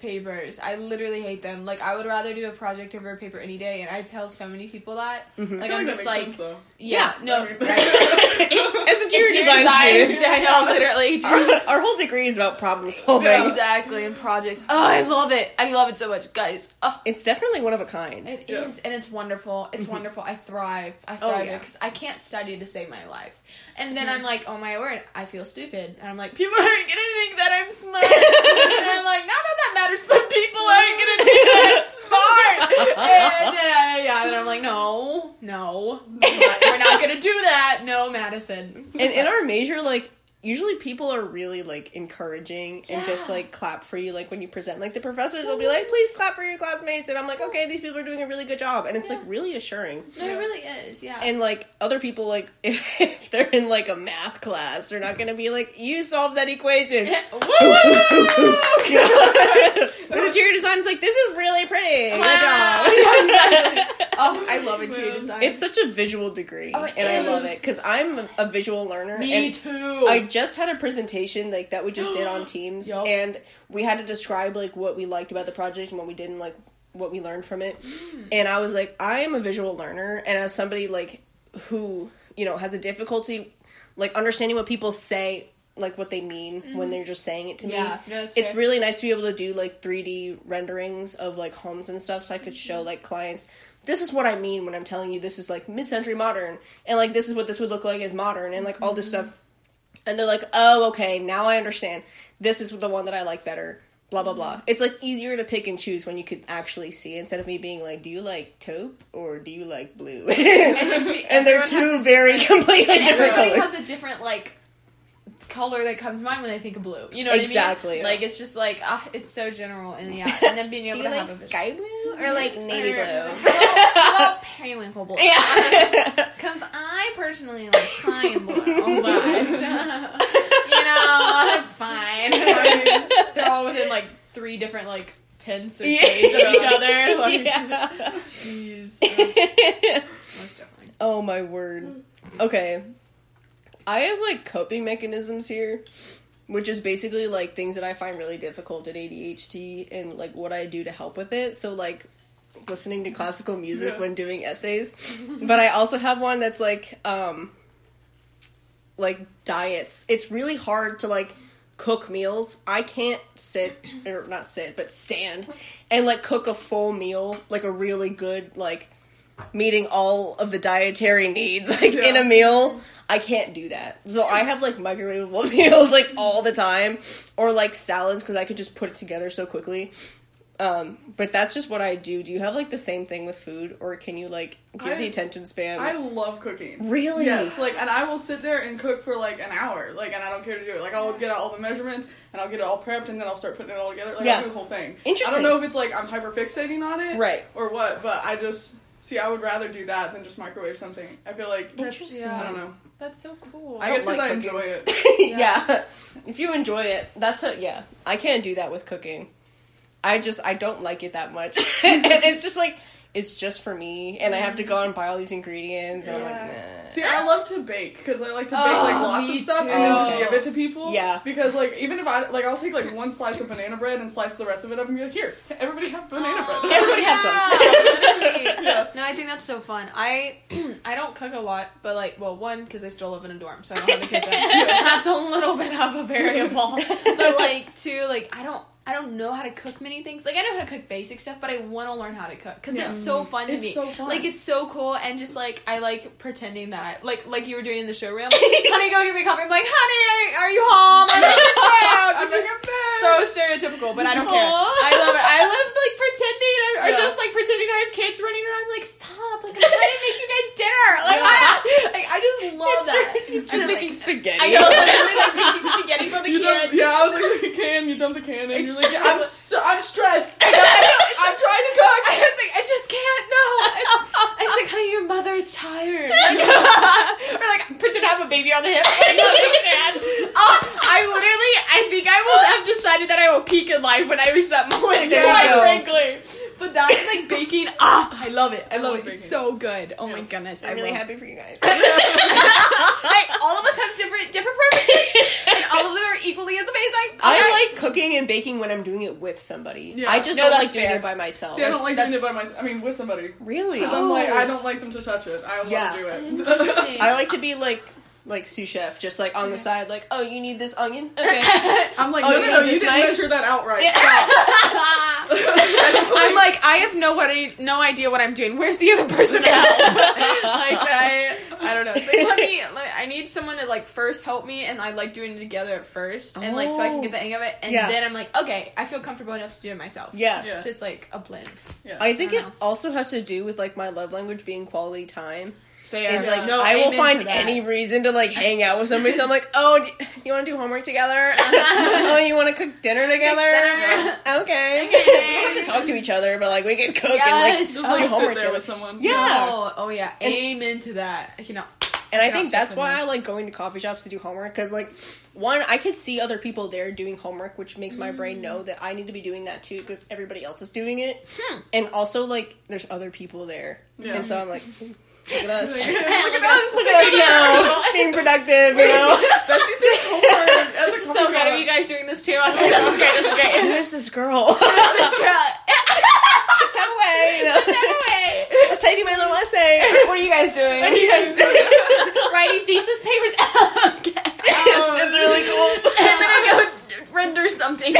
[SPEAKER 1] papers. I literally hate them. Like I would rather do a project over a paper any day, and I tell so many people that.
[SPEAKER 2] Mm-hmm.
[SPEAKER 3] I
[SPEAKER 1] Like
[SPEAKER 3] feel
[SPEAKER 1] I'm
[SPEAKER 3] like
[SPEAKER 1] just
[SPEAKER 3] that makes
[SPEAKER 1] like,
[SPEAKER 3] sense
[SPEAKER 1] yeah,
[SPEAKER 2] Yeah.
[SPEAKER 1] no,
[SPEAKER 3] I mean- <laughs>
[SPEAKER 1] right.
[SPEAKER 2] As interior
[SPEAKER 1] Interior
[SPEAKER 2] design students,
[SPEAKER 1] I know, literally.
[SPEAKER 2] our, our whole degree is about problem solving.
[SPEAKER 3] Yeah.
[SPEAKER 1] exactly, and projects. Oh, I love it. I love it so much, guys. Oh,
[SPEAKER 2] It's definitely one of a kind.
[SPEAKER 1] it
[SPEAKER 3] Yeah.
[SPEAKER 1] is, and it's wonderful. It's wonderful. I thrive. I
[SPEAKER 2] Mm-hmm. Oh,
[SPEAKER 1] thrive
[SPEAKER 2] yeah.
[SPEAKER 1] because I can't study to save my life. And then I'm like, oh my word, I feel stupid. And I'm like, people <laughs> aren't gonna think that I'm smart. <laughs> and I'm like, not that that matters, but people aren't gonna think that I'm smart. <laughs> And uh, yeah, and I'm like, no, no, we're not, we're not gonna do that. No, Madison.
[SPEAKER 2] and in our major, like usually people are really like encouraging and just like clap for you. Like when you present, like the professors will be like, "Please clap for your classmates," and I'm like, "Okay, these people are doing a really good job," and it's like really assuring.
[SPEAKER 1] No, it really is. Yeah.
[SPEAKER 2] And like other people, like <laughs> if, if they're in like a math class, they're not gonna be like, "You solved that equation."
[SPEAKER 1] Woo, woo, woo.
[SPEAKER 2] interior design is like, "This is really pretty." Uh,
[SPEAKER 1] good <laughs>
[SPEAKER 2] job. <laughs>
[SPEAKER 1] oh, I love interior
[SPEAKER 3] Man.
[SPEAKER 1] design.
[SPEAKER 2] It's such a visual degree,
[SPEAKER 1] Oh, it
[SPEAKER 2] and I love it because I'm a visual learner.
[SPEAKER 1] me
[SPEAKER 2] and
[SPEAKER 1] too.
[SPEAKER 2] I just had a presentation like that we just did on <gasps> Teams,
[SPEAKER 1] Yup.
[SPEAKER 2] and we had to describe like what we liked about the project and what we didn't like, what we learned from it.
[SPEAKER 1] Mm.
[SPEAKER 2] And I was like, I am a visual learner, and as somebody like who you know has a difficulty like understanding what people say, like what they mean when they're just saying it to
[SPEAKER 1] Mm-hmm. Yeah,
[SPEAKER 2] me.
[SPEAKER 1] no, that's
[SPEAKER 2] it's
[SPEAKER 1] fair.
[SPEAKER 2] really nice to be able to do like 3D renderings of like homes and stuff, so I could show
[SPEAKER 1] Mm-hmm.
[SPEAKER 2] like clients. This is what I mean when I'm telling you this is like mid-century modern, and like this is what this would look like as modern, and like all this
[SPEAKER 1] Mm-hmm.
[SPEAKER 2] stuff and they're like, "Oh, okay, now I understand. This is the one that I like better." Blah blah blah. It's like easier to pick and choose when you could actually see instead of me being like, "Do you like taupe or do you like blue?" <laughs>
[SPEAKER 1] And,
[SPEAKER 2] and they're two very completely different
[SPEAKER 1] everybody
[SPEAKER 2] colors.
[SPEAKER 1] has a different like color that comes to mind when they think of blue. You know what
[SPEAKER 2] Exactly.
[SPEAKER 1] I mean? Like it's just like ah, it's so general and yeah, <laughs> and then being able to
[SPEAKER 2] like
[SPEAKER 1] have a
[SPEAKER 2] sky blue or like navy blue? <laughs>
[SPEAKER 1] About periwinkle blue?
[SPEAKER 2] yeah. <laughs>
[SPEAKER 1] Because I personally like pine blue, but you know it's fine. I mean, they're all within like three different like tints or shades of each other. Like,
[SPEAKER 2] Yeah.
[SPEAKER 1] jeez, uh, most definitely.
[SPEAKER 2] oh my word. Okay. I have like coping mechanisms here, which is basically like things that I find really difficult at ADHD and like what I do to help with it. So like listening to classical music
[SPEAKER 3] Yeah.
[SPEAKER 2] when doing essays. but I also have one that's like um like diets. It's really hard to like cook meals. I can't sit or not sit, but stand and like cook a full meal, like a really good like meeting all of the dietary needs <laughs> like in a meal. I can't do that. So I have like microwavable <laughs> meals like all the time or like salads cuz I could just put it together so quickly. Um, but that's just what I do. Do you have like the same thing with food or can you like do you have the attention span?
[SPEAKER 3] I love cooking.
[SPEAKER 2] really?
[SPEAKER 3] Yes, like, and I will sit there and cook for like an hour, like, and I don't care to do it. Like, I'll get out all the measurements and I'll get it all prepped, and then I'll start putting it all together. Like,
[SPEAKER 2] Yeah.
[SPEAKER 3] I'll do the whole thing.
[SPEAKER 2] Interesting.
[SPEAKER 3] I don't know if it's like I'm hyper fixating on it,
[SPEAKER 2] Right.
[SPEAKER 3] or what, but I just see. I would rather do that than just microwave something. I feel like
[SPEAKER 1] That's, yeah,
[SPEAKER 3] I don't know.
[SPEAKER 1] That's so cool.
[SPEAKER 3] I,
[SPEAKER 2] don't
[SPEAKER 3] guess because
[SPEAKER 2] like
[SPEAKER 3] I
[SPEAKER 2] cooking.
[SPEAKER 3] enjoy it. <laughs>
[SPEAKER 2] yeah. If you enjoy it, that's what, yeah. I can't do that with cooking. I just, I don't like it that much. <laughs> and it's just like, it's just for me, and I have to go and buy all these ingredients, and I'm like,
[SPEAKER 1] Yeah.
[SPEAKER 2] nah.
[SPEAKER 3] See, I love to bake because I like to bake
[SPEAKER 1] Oh,
[SPEAKER 3] like lots
[SPEAKER 1] me
[SPEAKER 3] of stuff
[SPEAKER 1] too.
[SPEAKER 3] and then just
[SPEAKER 2] Oh.
[SPEAKER 3] give it to people.
[SPEAKER 2] Yeah.
[SPEAKER 3] Because like even if I like I'll take like one slice of banana bread and slice the rest of it up and be like, here, everybody have banana
[SPEAKER 1] Aw,
[SPEAKER 3] bread.
[SPEAKER 2] Oh, everybody have some.
[SPEAKER 1] yeah, <laughs> literally.
[SPEAKER 3] Yeah.
[SPEAKER 1] No, I think that's so fun. I <clears throat> I don't cook a lot, but like, well, one because I still live in a dorm, so I don't have a kitchen. <laughs> That's a little bit of a variable. <laughs> But like, two, like I don't. I don't know how to cook many things. Like I know how to cook basic stuff, but I want to learn how to cook because
[SPEAKER 3] Yeah.
[SPEAKER 1] it's so fun to
[SPEAKER 3] It's
[SPEAKER 1] me.
[SPEAKER 3] so fun.
[SPEAKER 1] Like it's so cool, and just like I like pretending that I like like you were doing in the showroom. <laughs> honey, go get me coffee. I'm like, honey, are you home? I'm making <laughs> food,
[SPEAKER 3] I'm
[SPEAKER 1] which is
[SPEAKER 3] making food.
[SPEAKER 1] so stereotypical, but I don't care. I love it. I love like pretending or, or
[SPEAKER 3] Yeah.
[SPEAKER 1] just like pretending I have kids running around. Like stop! Like I'm trying to make you guys dinner. Like,
[SPEAKER 3] Yeah.
[SPEAKER 1] I, <laughs> like I just love that.
[SPEAKER 2] Just
[SPEAKER 1] I'm
[SPEAKER 2] making
[SPEAKER 1] like,
[SPEAKER 2] spaghetti.
[SPEAKER 1] I know, literally like making spaghetti for the
[SPEAKER 3] You
[SPEAKER 1] kids.
[SPEAKER 3] dump, yeah, I was like, the can, you dump the can, and you're like, I'm, <laughs> st- I'm stressed.
[SPEAKER 1] I know, I know. It's
[SPEAKER 3] I'm trying to cook.
[SPEAKER 1] I was like, I just can't. No. It's, it's like, honey, your mother is tired. Like, <laughs> or like, pretend I have a baby on the hip. Like, no, you can't. Oh, I literally, I think I will have decided that I will peak in life when I reach that moment.
[SPEAKER 2] There you
[SPEAKER 1] quite
[SPEAKER 2] go.
[SPEAKER 1] frankly. But that's like baking. Ah, I love it. I love
[SPEAKER 3] love
[SPEAKER 1] it. It's so good. Oh my goodness.
[SPEAKER 2] I'm
[SPEAKER 1] I
[SPEAKER 2] really
[SPEAKER 1] love-
[SPEAKER 2] happy for you guys. <laughs>
[SPEAKER 1] Hey, all of us have different different purposes, and all of them are equally as amazing.
[SPEAKER 2] I
[SPEAKER 1] Okay.
[SPEAKER 2] like cooking and baking when I'm doing it with somebody.
[SPEAKER 3] Yeah.
[SPEAKER 2] I just
[SPEAKER 1] No,
[SPEAKER 2] don't
[SPEAKER 1] that's
[SPEAKER 2] like doing
[SPEAKER 1] fair.
[SPEAKER 2] it by myself.
[SPEAKER 3] See, I don't like
[SPEAKER 1] That's-
[SPEAKER 3] doing it by myself. I mean, with somebody.
[SPEAKER 2] really?
[SPEAKER 3] 'Cause I'm like,
[SPEAKER 1] Oh.
[SPEAKER 3] I don't like them to touch it. I want
[SPEAKER 2] Yeah.
[SPEAKER 3] to do it.
[SPEAKER 1] Interesting. <laughs>
[SPEAKER 2] I like to be like like sous chef, just like on the side, like, oh, you need this onion? <laughs> Okay.
[SPEAKER 3] I'm like,
[SPEAKER 2] Oh,
[SPEAKER 3] no,
[SPEAKER 2] you
[SPEAKER 3] no, no, you
[SPEAKER 2] this
[SPEAKER 3] didn't
[SPEAKER 2] knife?
[SPEAKER 3] measure that out right. <laughs> <laughs>
[SPEAKER 1] I'm like, I have no what I, no idea what I'm doing. Where's the other person at? like I, I don't know. It's like, let me. Like, I need someone to like first help me, and I like doing it together at first, and like so I can get the oh. hang of it, and
[SPEAKER 2] Yeah.
[SPEAKER 1] then I'm like, okay, I feel comfortable enough to do it myself.
[SPEAKER 2] yeah.
[SPEAKER 3] Yeah.
[SPEAKER 1] So it's like a blend.
[SPEAKER 3] Yeah.
[SPEAKER 2] I think
[SPEAKER 1] I
[SPEAKER 2] it
[SPEAKER 1] know.
[SPEAKER 2] also has to do with like my love language being quality time.
[SPEAKER 1] Fair.
[SPEAKER 2] Is like
[SPEAKER 1] No,
[SPEAKER 2] I will find any reason to like hang out with somebody. So I'm like, oh, do do you want to do homework together? <laughs> oh, you want to cook dinner together?
[SPEAKER 1] dinner.
[SPEAKER 2] Okay. <laughs>
[SPEAKER 1] Okay.
[SPEAKER 2] We don't have to talk to each other, but like we can cook
[SPEAKER 1] Yes.
[SPEAKER 2] and
[SPEAKER 3] Just
[SPEAKER 2] like
[SPEAKER 3] like
[SPEAKER 2] do
[SPEAKER 3] sit
[SPEAKER 2] homework
[SPEAKER 3] there
[SPEAKER 2] together.
[SPEAKER 3] with someone.
[SPEAKER 2] Yeah.
[SPEAKER 1] Oh, oh yeah.
[SPEAKER 2] And-
[SPEAKER 1] Amen to that. I cannot.
[SPEAKER 2] And I
[SPEAKER 1] Not
[SPEAKER 2] think that's why
[SPEAKER 1] funny.
[SPEAKER 2] I like going to coffee shops to do homework because, like, one, I can see other people there doing homework, which makes my brain know that I need to be doing that too because everybody else is doing it.
[SPEAKER 1] Hmm.
[SPEAKER 2] And also, like, there's other people there,
[SPEAKER 3] Yeah.
[SPEAKER 2] and so I'm like, look at us,
[SPEAKER 3] Look
[SPEAKER 1] Look
[SPEAKER 3] at
[SPEAKER 1] at
[SPEAKER 3] us.
[SPEAKER 2] look at us now, <laughs> being productive, you know.
[SPEAKER 3] Bestie's doing homework.
[SPEAKER 1] This is so good.
[SPEAKER 3] shop.
[SPEAKER 1] Are you guys doing this too? Okay, <laughs> this is great. This is
[SPEAKER 2] Who
[SPEAKER 1] great.
[SPEAKER 2] is <laughs> this girl?
[SPEAKER 1] this girl.
[SPEAKER 2] Tell away, you know.
[SPEAKER 1] Anyway.
[SPEAKER 2] Just typing my little essay. What are you guys doing?
[SPEAKER 1] What are you guys doing? Writing thesis papers. okay.
[SPEAKER 3] Oh,
[SPEAKER 2] it's really cool.
[SPEAKER 1] and then I go render something.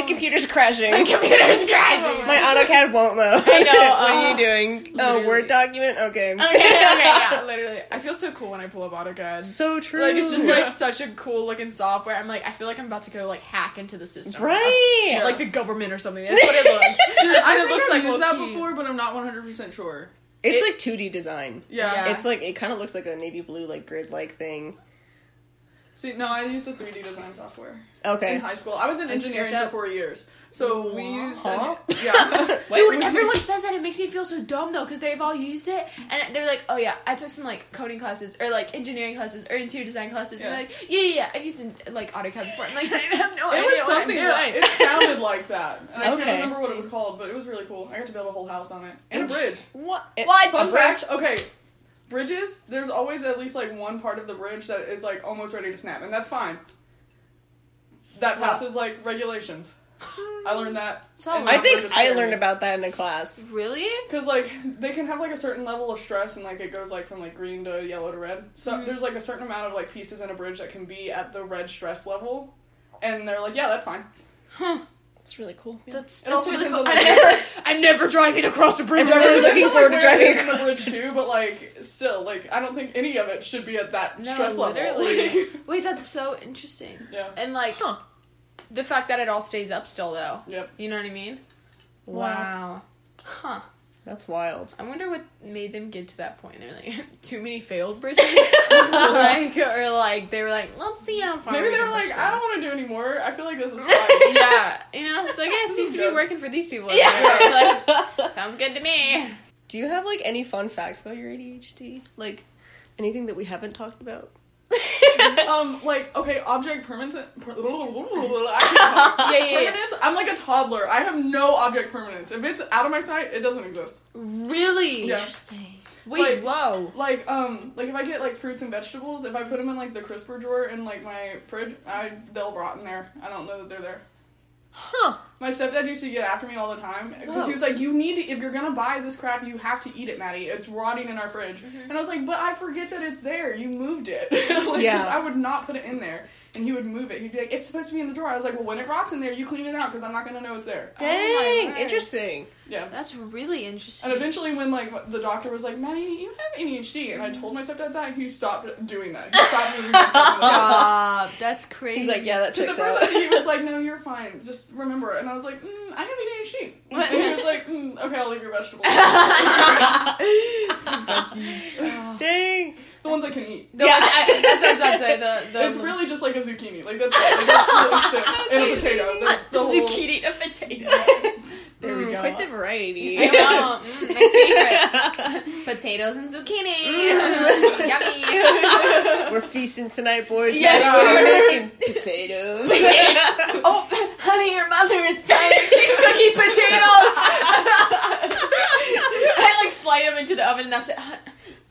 [SPEAKER 2] My computer's crashing.
[SPEAKER 1] My computer's crashing.
[SPEAKER 2] My AutoCAD won't load.
[SPEAKER 1] I know, <laughs>
[SPEAKER 2] what
[SPEAKER 1] uh,
[SPEAKER 2] are you doing? Oh. Word document? Okay.
[SPEAKER 1] Okay, okay, yeah, <laughs> literally. I feel so cool when I pull up AutoCAD.
[SPEAKER 2] So true.
[SPEAKER 1] Like it's just like such a cool looking software. I'm like, I feel like I'm about to go like hack into the system,
[SPEAKER 2] Right.
[SPEAKER 1] Of- Like the government or something. That's what it <laughs> looks. That's
[SPEAKER 3] I
[SPEAKER 1] what it
[SPEAKER 3] think
[SPEAKER 1] looks
[SPEAKER 3] I've
[SPEAKER 1] like.
[SPEAKER 3] used that before, but I'm not 100 percent sure.
[SPEAKER 2] It's
[SPEAKER 1] It-
[SPEAKER 2] like 2D design.
[SPEAKER 3] Yeah.
[SPEAKER 1] Yeah.
[SPEAKER 2] It's like it kind of looks like a navy blue like grid like thing.
[SPEAKER 3] See, no, I used the 3D design software
[SPEAKER 2] Okay.
[SPEAKER 3] in high school. I was in
[SPEAKER 1] And
[SPEAKER 3] engineering for four years, so we used.
[SPEAKER 2] Huh?
[SPEAKER 3] Yeah. <laughs>
[SPEAKER 1] Dude, everyone says that. It makes me feel so dumb though, because they've all used it, and they're like, "Oh yeah, I took some like coding classes or like engineering classes or interior design classes." And
[SPEAKER 3] Yeah.
[SPEAKER 1] they're like, "Yeah, yeah, yeah, I've used like AutoCAD before." I'm like, <laughs> I have no
[SPEAKER 3] It
[SPEAKER 1] idea
[SPEAKER 3] was
[SPEAKER 1] what I'm
[SPEAKER 3] something.
[SPEAKER 1] doing.
[SPEAKER 3] Like, it sounded like that, and I can't remember what it was called, but it was really cool. I got to build a whole house on it and a bridge.
[SPEAKER 2] What?
[SPEAKER 1] What?
[SPEAKER 3] Fun fact. Okay, bridges. There's always at least like one part of the bridge that is like almost ready to snap, and that's fine. That
[SPEAKER 1] Wow.
[SPEAKER 3] passes like regulations. I learned that.
[SPEAKER 1] It's
[SPEAKER 2] I think
[SPEAKER 3] bridge
[SPEAKER 2] I learned
[SPEAKER 3] me.
[SPEAKER 2] about that in a class.
[SPEAKER 1] Really?
[SPEAKER 3] Because like they can have like a certain level of stress and like it goes like from like green to yellow to red. So
[SPEAKER 1] Mhm.
[SPEAKER 3] there's like a certain amount of like pieces in a bridge that can be at the red stress level, and they're like, yeah, that's fine.
[SPEAKER 1] Huh?
[SPEAKER 2] It's really cool.
[SPEAKER 1] That's, that's
[SPEAKER 3] also
[SPEAKER 1] really cool.
[SPEAKER 3] on
[SPEAKER 1] I'm never, I'm never driving across a bridge.
[SPEAKER 2] I'm really
[SPEAKER 1] ever.
[SPEAKER 2] looking forward to driving
[SPEAKER 3] it is in the bridge too, but like still, like I don't think any of it should be at that
[SPEAKER 1] No,
[SPEAKER 3] stress level.
[SPEAKER 1] literally. <laughs> Wait, that's so interesting.
[SPEAKER 3] yeah.
[SPEAKER 1] And like
[SPEAKER 2] Huh.
[SPEAKER 1] the fact that it all stays up still, though.
[SPEAKER 3] Yep.
[SPEAKER 1] You know what I mean?
[SPEAKER 2] Wow.
[SPEAKER 1] Huh.
[SPEAKER 2] That's wild.
[SPEAKER 1] I wonder what made them get to that point. They're like, <laughs> too many failed bridges, <laughs> like, or like they were like, let's see how far.
[SPEAKER 3] Maybe
[SPEAKER 1] we
[SPEAKER 3] they were
[SPEAKER 1] can
[SPEAKER 3] like,
[SPEAKER 1] push
[SPEAKER 3] I don't want to do anymore. I feel like this is <laughs> fine.
[SPEAKER 1] yeah, you know, it's like yeah, it
[SPEAKER 3] This
[SPEAKER 1] seems to be working for these people.
[SPEAKER 2] Yeah.
[SPEAKER 1] like, sounds good to me.
[SPEAKER 2] Do you have like any fun facts about your ADHD? Like anything that we haven't talked about? <laughs>
[SPEAKER 3] um, like okay, object permanence. Per- I
[SPEAKER 1] Yeah,
[SPEAKER 3] can't talk.
[SPEAKER 1] yeah, yeah.
[SPEAKER 3] Permanence. I'm like a toddler. I have no object permanence. If it's out of my sight, it doesn't exist.
[SPEAKER 1] Really?
[SPEAKER 3] Yeah.
[SPEAKER 2] Interesting.
[SPEAKER 1] Wait,
[SPEAKER 3] Like-
[SPEAKER 1] whoa.
[SPEAKER 3] Like um, like if I get like fruits and vegetables, if I put them in like the crisper drawer in like my fridge, I they'll rot in there. I don't know that they're there.
[SPEAKER 2] Huh.
[SPEAKER 3] My stepdad used to get after me all the time because he was like, "You need to if you're gonna buy this crap, you have to eat it, Maddie. It's rotting in our fridge." Mm-hmm. And I was like, "But I forget that it's there. You moved it. <laughs> like,
[SPEAKER 2] Yeah.
[SPEAKER 3] I would not put it in there." And he would move it. He'd be like, "It's supposed to be in the drawer." I was like, "Well, when it rots in there, you clean it out because I'm not gonna know it's there."
[SPEAKER 1] Oh
[SPEAKER 2] Dang.
[SPEAKER 1] word.
[SPEAKER 2] Interesting.
[SPEAKER 3] Yeah.
[SPEAKER 1] That's really interesting.
[SPEAKER 3] And eventually, when like the doctor was like, "Maddie, you have ADHD," and I told my stepdad that, he stopped doing that. He stopped moving my stuff <laughs> in the drawer.
[SPEAKER 1] Stop. That's crazy.
[SPEAKER 2] He's like, yeah, that
[SPEAKER 3] Because
[SPEAKER 2] checks
[SPEAKER 3] at
[SPEAKER 2] out.
[SPEAKER 3] first he <laughs> was like, "No, you're fine. Just remember it." And I was like, mm, "I have ADHD." And <laughs> he was like, mm, "Okay, I'll leave your vegetables."
[SPEAKER 2] Dang.
[SPEAKER 3] The ones I can eat.
[SPEAKER 1] The one- I- that's what I was about to say. The, the
[SPEAKER 3] It's really just like a zucchini. Like that's it. Like, that's really stick. <laughs> And a potato. <laughs> That's the whole.
[SPEAKER 1] zucchini and potato. <laughs> There we
[SPEAKER 2] Mm,
[SPEAKER 1] go.
[SPEAKER 2] Quite the variety.
[SPEAKER 1] I know. Mm, my favorite. Potatoes and zucchini. Yummy.
[SPEAKER 2] We're feasting tonight, boys.
[SPEAKER 1] Yes.
[SPEAKER 2] We're making potatoes.
[SPEAKER 1] oh, honey, your mother is tired. She's cooking potatoes. I like slide them into the oven, and that's it.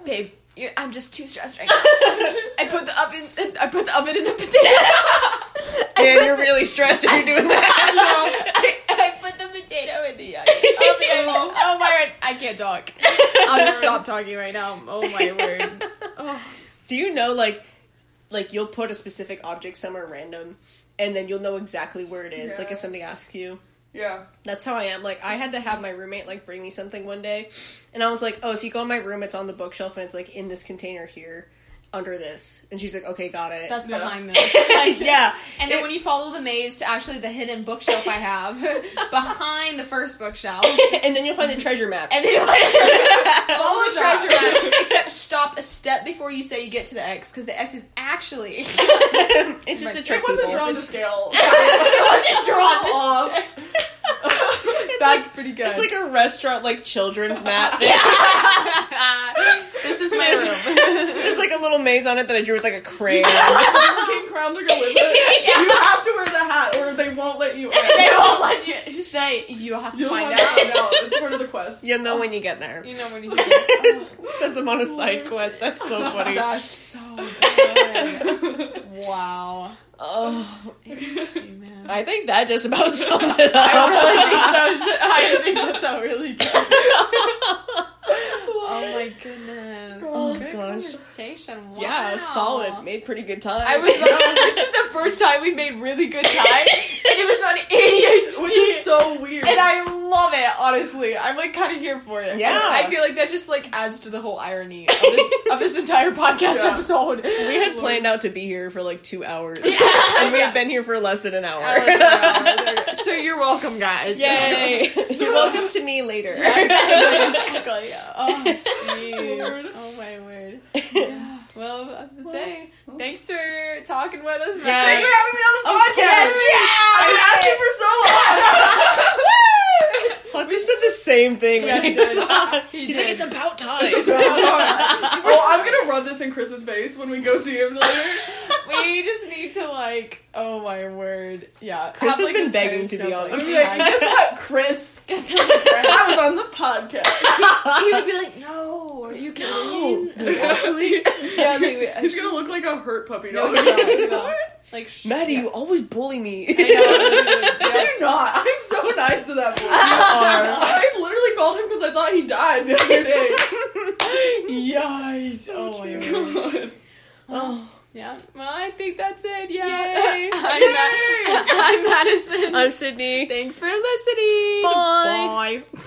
[SPEAKER 1] Babe, you're, I'm just too stressed right <laughs> now. <laughs> I put the oven. I put the oven in the potato. <laughs>
[SPEAKER 2] Man, you're really stressed if you're doing that.
[SPEAKER 1] I, I put the potato in the oven. Oh, oh my word! I can't talk. I'll just stop talking right now. Oh my word! Oh.
[SPEAKER 2] Do you know like like you'll put a specific object somewhere random and then you'll know exactly where it is, like if somebody asks you.
[SPEAKER 3] Yeah.
[SPEAKER 2] That's how I am. Like I had to have my roommate like bring me something one day, and I was like, "Oh, if you go in my room, it's on the bookshelf and it's like in this container here, under this." And she's like, "Okay, got it."
[SPEAKER 1] That's
[SPEAKER 3] Yeah.
[SPEAKER 1] behind this. <laughs> Like,
[SPEAKER 2] yeah.
[SPEAKER 1] And then
[SPEAKER 2] It-
[SPEAKER 1] when you follow the maze to actually the hidden bookshelf I have <laughs> behind the first bookshelf, <laughs>
[SPEAKER 2] and then you'll find the treasure map.
[SPEAKER 1] and then you're like, follow
[SPEAKER 3] All
[SPEAKER 1] the
[SPEAKER 3] of that.
[SPEAKER 1] treasure map, except stop a step before you say you get to the X, because the X is actually
[SPEAKER 2] it's just a trick.
[SPEAKER 3] It wasn't
[SPEAKER 2] people.
[SPEAKER 3] drawn to scale.
[SPEAKER 1] it wasn't drawn.
[SPEAKER 3] Off.
[SPEAKER 1] That's pretty good.
[SPEAKER 2] It's like a restaurant like children's <laughs> map. <laughs>
[SPEAKER 1] this is my room. <laughs>
[SPEAKER 2] There's like a little maze on it that I drew with like a crayon.
[SPEAKER 3] King Crown to go with it. You have to wear the hat, or they won't let you in.
[SPEAKER 1] they won't let you. Who's they? You have to
[SPEAKER 3] You'll
[SPEAKER 1] find
[SPEAKER 3] have
[SPEAKER 1] out.
[SPEAKER 3] to find out. It's part of the quest.
[SPEAKER 2] You'll know when you get there.
[SPEAKER 1] You know when you do it.
[SPEAKER 2] Sends them on a side quest. That's so funny.
[SPEAKER 1] That's so good. Wow.
[SPEAKER 2] Oh,
[SPEAKER 1] ADHD, man.
[SPEAKER 2] I think that just about sums it up.
[SPEAKER 1] I really think so. <laughs> I think that's a really good. <laughs> Oh my goodness. Conversation. Wow.
[SPEAKER 2] Yeah, it was solid. Made pretty good time.
[SPEAKER 1] I was like, <laughs> this is the first time we made really good time, and it was on ADHD.
[SPEAKER 3] Which is so weird.
[SPEAKER 1] and I love it, honestly. I'm like kind of here for it.
[SPEAKER 2] Yeah.
[SPEAKER 1] I feel like that just like adds to the whole irony of this <laughs> of this entire podcast
[SPEAKER 3] Yeah.
[SPEAKER 1] episode.
[SPEAKER 2] we had <laughs> planned out to be here for like two hours,
[SPEAKER 1] Yeah.
[SPEAKER 2] and we've
[SPEAKER 1] Yeah.
[SPEAKER 2] been here for less than an hour.
[SPEAKER 1] Like so you're welcome, guys.
[SPEAKER 2] Yay! You're welcome to me later.
[SPEAKER 1] exactly. exactly. Oh, jeez. Oh my word. Yeah. Well, I was gonna say, thanks for talking with us, man.
[SPEAKER 2] Yeah.
[SPEAKER 3] Thanks for having me on the
[SPEAKER 2] Of
[SPEAKER 3] podcast.
[SPEAKER 2] course.
[SPEAKER 3] I've been asking for so long. <laughs> <laughs>
[SPEAKER 2] we said the same thing.
[SPEAKER 1] Yeah, he
[SPEAKER 2] he
[SPEAKER 1] did.
[SPEAKER 2] was on.
[SPEAKER 1] He
[SPEAKER 2] He's
[SPEAKER 1] did.
[SPEAKER 2] like, it's about time.
[SPEAKER 3] It's <laughs> about time. oh, I'm gonna rub this in Chris's face when we go see him later. <laughs>
[SPEAKER 1] we just need to like, oh my word, yeah.
[SPEAKER 2] Chris
[SPEAKER 1] Have,
[SPEAKER 2] has
[SPEAKER 1] like,
[SPEAKER 2] been
[SPEAKER 1] an
[SPEAKER 2] begging to be on
[SPEAKER 1] snowflake.
[SPEAKER 2] this
[SPEAKER 3] I'm like, guess what, Chris? <laughs>
[SPEAKER 1] Guess what?
[SPEAKER 3] I was on the podcast.
[SPEAKER 1] he would be like, no, are you kidding?
[SPEAKER 2] No. Actually,
[SPEAKER 1] yeah, they would.
[SPEAKER 3] He's gonna look like a hurt puppy dog.
[SPEAKER 1] he will, he will. Like, sh-
[SPEAKER 2] Maddie,
[SPEAKER 1] yeah.
[SPEAKER 2] you always bully me.
[SPEAKER 1] I know. <laughs> literally, yeah.
[SPEAKER 3] I'm not. I'm so nice to that boy. <laughs> <laughs> I literally called him because I thought he died the other day.
[SPEAKER 1] Yikes! Oh my
[SPEAKER 3] Come
[SPEAKER 1] word.
[SPEAKER 3] on.
[SPEAKER 2] oh,
[SPEAKER 1] Yeah. Well, I think that's it. Yeah.
[SPEAKER 2] Yay.
[SPEAKER 1] I'm, Ma- I'm Madison.
[SPEAKER 2] I'm Sydney.
[SPEAKER 1] Thanks for listening.
[SPEAKER 2] Bye.
[SPEAKER 1] Bye.